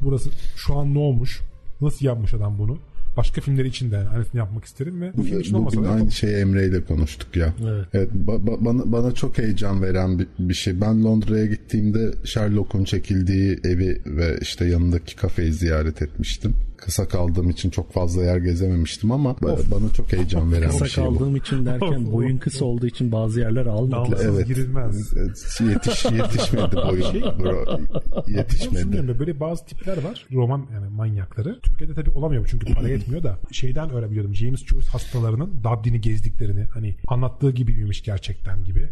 burası şu an ne olmuş? Nasıl yapmış adam bunu? Başka filmler için de yani aynısını yapmak isterim ve bu film için olmasa da aynı şeyi Emre ile konuştuk ya. Evet. ba- ba- bana, bana çok heyecan veren bir, bir şey. Ben Londra'ya gittiğimde Sherlock'un çekildiği evi ve işte yanındaki kafeyi ziyaret etmiştim. Kısa kaldığım için çok fazla yer gezememiştim ama ba- bana çok heyecan veren Kısa bir şey bu. kaldığım için derken boyun kısa olduğu için bazı yerler almadı. Evet. girilmez. Yetiş, yetişmedi boyu. Şey- Bro, yetişmedi. Da böyle bazı tipler var. Roman yani manyakları. Türkiye'de tabii olamıyor bu çünkü para yetmiyor da. Şeyden öğrenebiliyordum. James Joyce hastalarının Dublin'i gezdiklerini hani anlattığı gibi miymiş gerçekten gibi.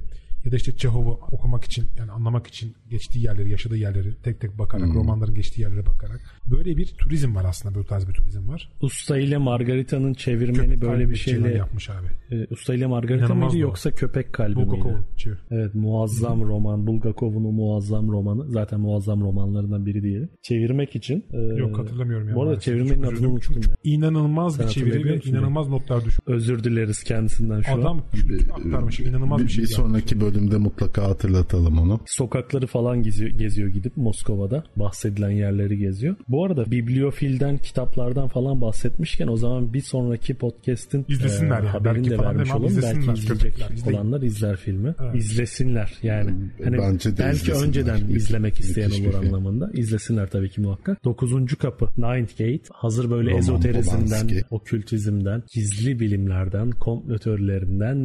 Ya da işte Çehov'u okumak için yani anlamak için geçtiği yerleri, yaşadığı yerleri tek tek bakarak, romanların geçtiği yerlere bakarak. Böyle bir turizm var aslında. Böyle tarz bir turizm var. Usta ile Margarita'nın çevirmeni Köpek böyle bir şeyle yapmış abi. e, Usta ile Margarita İnanılmaz mıydı bu. yoksa Köpek Kalbi miydi? Bulgakov'un çevir. Evet muazzam roman. Bulgakov'un o muazzam romanı. Zaten muazzam romanlarından biri diyelim. Çevirmek için. e, Yok hatırlamıyorum ya. Bu arada çevirmenin Çok adını unuttum. Ya. İnanılmaz bir çeviri ve inanılmaz notlar düşmüş. Özür dileriz kendisinden şu an. Adam aktarmış. İnanılmaz bir, Bir, şey. bir sonraki bölümde mutlaka hatırlatalım onu. Sokakları falan geziyor, geziyor gidip Moskova'da bahsedilen yerleri geziyor. Bu arada bibliofilden, kitaplardan falan bahsetmişken o zaman bir sonraki podcast'in İzlesinler yani. haberini Belki de falan vermiş olalım. Belki izleyecek köpekler, olanlar izler filmi. Evet. İzlesinler yani. Hani Bence de belki izlesinler. önceden Müthiş- izlemek isteyen müthiş olur bir film. anlamında. İzlesinler tabii ki muhakkak. Dokuzuncu kapı Ninth Gate. Hazır böyle Roman ezoterizmden, Polanski. okültizmden, gizli bilimlerden, komplo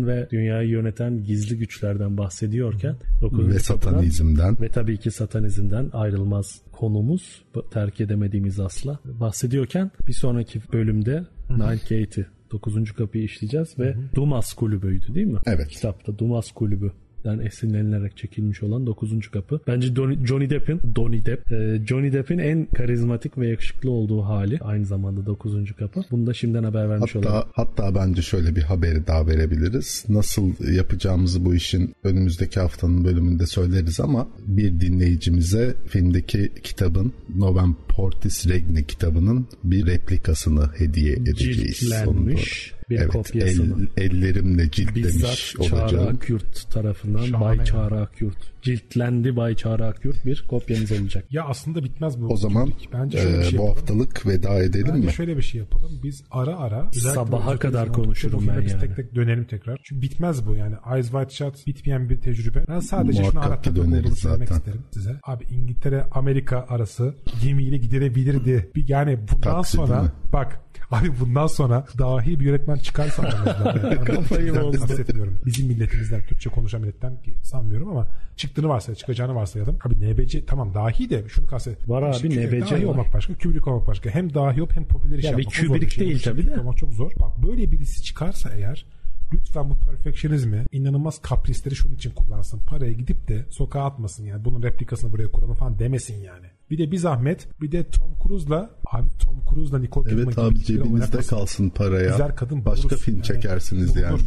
ve dünyayı yöneten gizli güçlerden bahsediyorken dokuzuncu Ve kapıdan- satanizmden. ve tabii ki satanizmden ayrılmaz konumuz terk edemediğimiz asla bahsediyorken bir sonraki bölümde Ninth Gate'i 9. kapıyı işleyeceğiz ve Dumas kulübüydü değil mi? Evet. Kitapta Dumas kulübü den esinlenilerek çekilmiş olan 9. kapı. Bence Don- Johnny Depp'in Donny Depp e, Johnny Depp'in en karizmatik ve yakışıklı olduğu hali aynı zamanda 9. kapı. Bunu da şimdiden haber vermiş olalım. Hatta, hatta bence şöyle bir haberi daha verebiliriz. Nasıl yapacağımızı bu işin önümüzdeki haftanın bölümünde söyleriz ama bir dinleyicimize filmdeki kitabın Novem Portis Regni kitabının bir replikasını hediye edeceğiz. Ciltlenmiş bir evet, kopyasını. el- ellerimle ciltlemiş Bizzat Çağrı olacağım. Akyurt tarafından Şahane Bay. Çağrı Akyurt. Ciltlendi Bay Çağrı Akyurt bir kopyanız olacak. Ya aslında bitmez bu. O zaman bence e, şöyle bir şey bu haftalık veda edelim Bence mi? şöyle bir şey yapalım. Biz ara ara Sabaha kadar konuşurum ben biz yani. tek tek dönelim tekrar. Çünkü bitmez bu yani. Eyes Wide Shut bitmeyen bir tecrübe. Ben sadece şunu Muhakkak takım döneriz olduğunu söylemek zaten. isterim size. Abi İngiltere Amerika arası gemiyle gidilebilirdi. Yani bundan Taksi sonra bak Abi bundan sonra dahi bir yönetmen çıkarsa aramızda. Yani Kafayı bizden bozdum. bahsetmiyorum. Bizim milletimizden Türkçe konuşan milletten ki sanmıyorum ama çıktığını varsayalım, çıkacağını varsayalım. Abi NBC tamam dahi de şunu kastet. Var abi, Şimdi NBC Dahi var. olmak başka, Kubrick olmak başka. Hem dahi olup hem popüler iş Ya bir yapmak. O zor Kubrick şey. değil tabii de. olmak çok zor. Bak böyle birisi çıkarsa eğer lütfen bu perfectionizmi inanılmaz kaprisleri şunun için kullansın. Paraya gidip de sokağa atmasın yani. Bunun replikasını buraya kuralım falan demesin yani. Bir de bir zahmet bir de Tom Cruise'la abi Tom Cruise'la Nicole Kidman Evet abi cebinizde kalsın paraya. Güzel kadın Başka bulursun film yani. çekersiniz Bulunur. yani.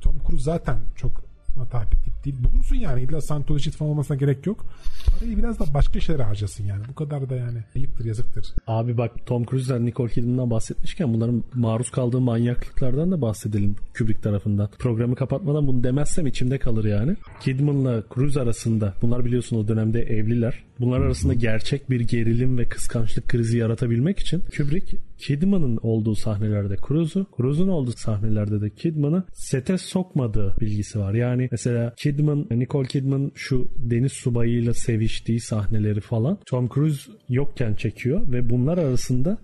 Tom Cruise zaten çok matah bir tip değil. Bulursun yani. İlla Scientology falan olmasına gerek yok. Parayı biraz da başka şeylere harcasın yani. Bu kadar da yani ayıptır yazıktır. Abi bak Tom Cruise'den Nicole Kidman'dan bahsetmişken bunların maruz kaldığı manyaklıklardan da bahsedelim Kubrick tarafından. Programı kapatmadan bunu demezsem içimde kalır yani. Kidman'la Cruise arasında bunlar biliyorsun o dönemde evliler. Bunlar arasında gerçek bir gerilim ve kıskançlık krizi yaratabilmek için Kubrick Kidman'ın olduğu sahnelerde Cruise'u, Cruise'un olduğu sahnelerde de Kidman'ı sete sokmadığı bilgisi var. Yani mesela Kidman, Nicole Kidman şu deniz subayıyla seviştiği sahneleri falan Tom Cruise yokken çekiyor ve bunlar arasında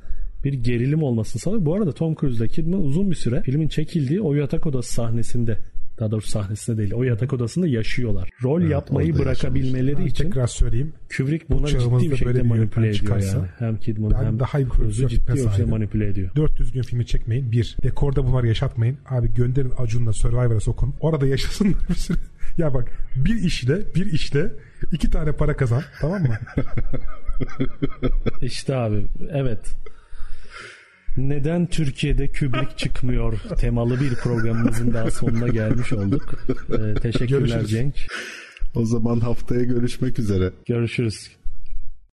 bir gerilim olmasını sağlıyor. Bu arada Tom Cruise ile Kidman uzun bir süre filmin çekildiği o yatak odası sahnesinde daha doğrusu sahnesinde değil. O yatak odasında yaşıyorlar. Rol evet, yapmayı bırakabilmeleri için tekrar söyleyeyim. Kubrick bunları ciddi bir şekilde manipüle ediyor çıkarsa, yani. Hem Kidman hem daha iyi Cruise'u ciddi şekilde manipüle ediyor. 400 gün filmi çekmeyin. Bir, dekorda bunları yaşatmayın. Abi gönderin Acun'la Survivor'a sokun. Orada yaşasınlar bir süre. ya bak bir işle bir işle iki tane para kazan tamam mı? İşte abi evet neden Türkiye'de Kubrick çıkmıyor temalı bir programımızın daha sonuna gelmiş olduk. Ee, teşekkürler Görüşürüz. Cenk. O zaman haftaya görüşmek üzere. Görüşürüz.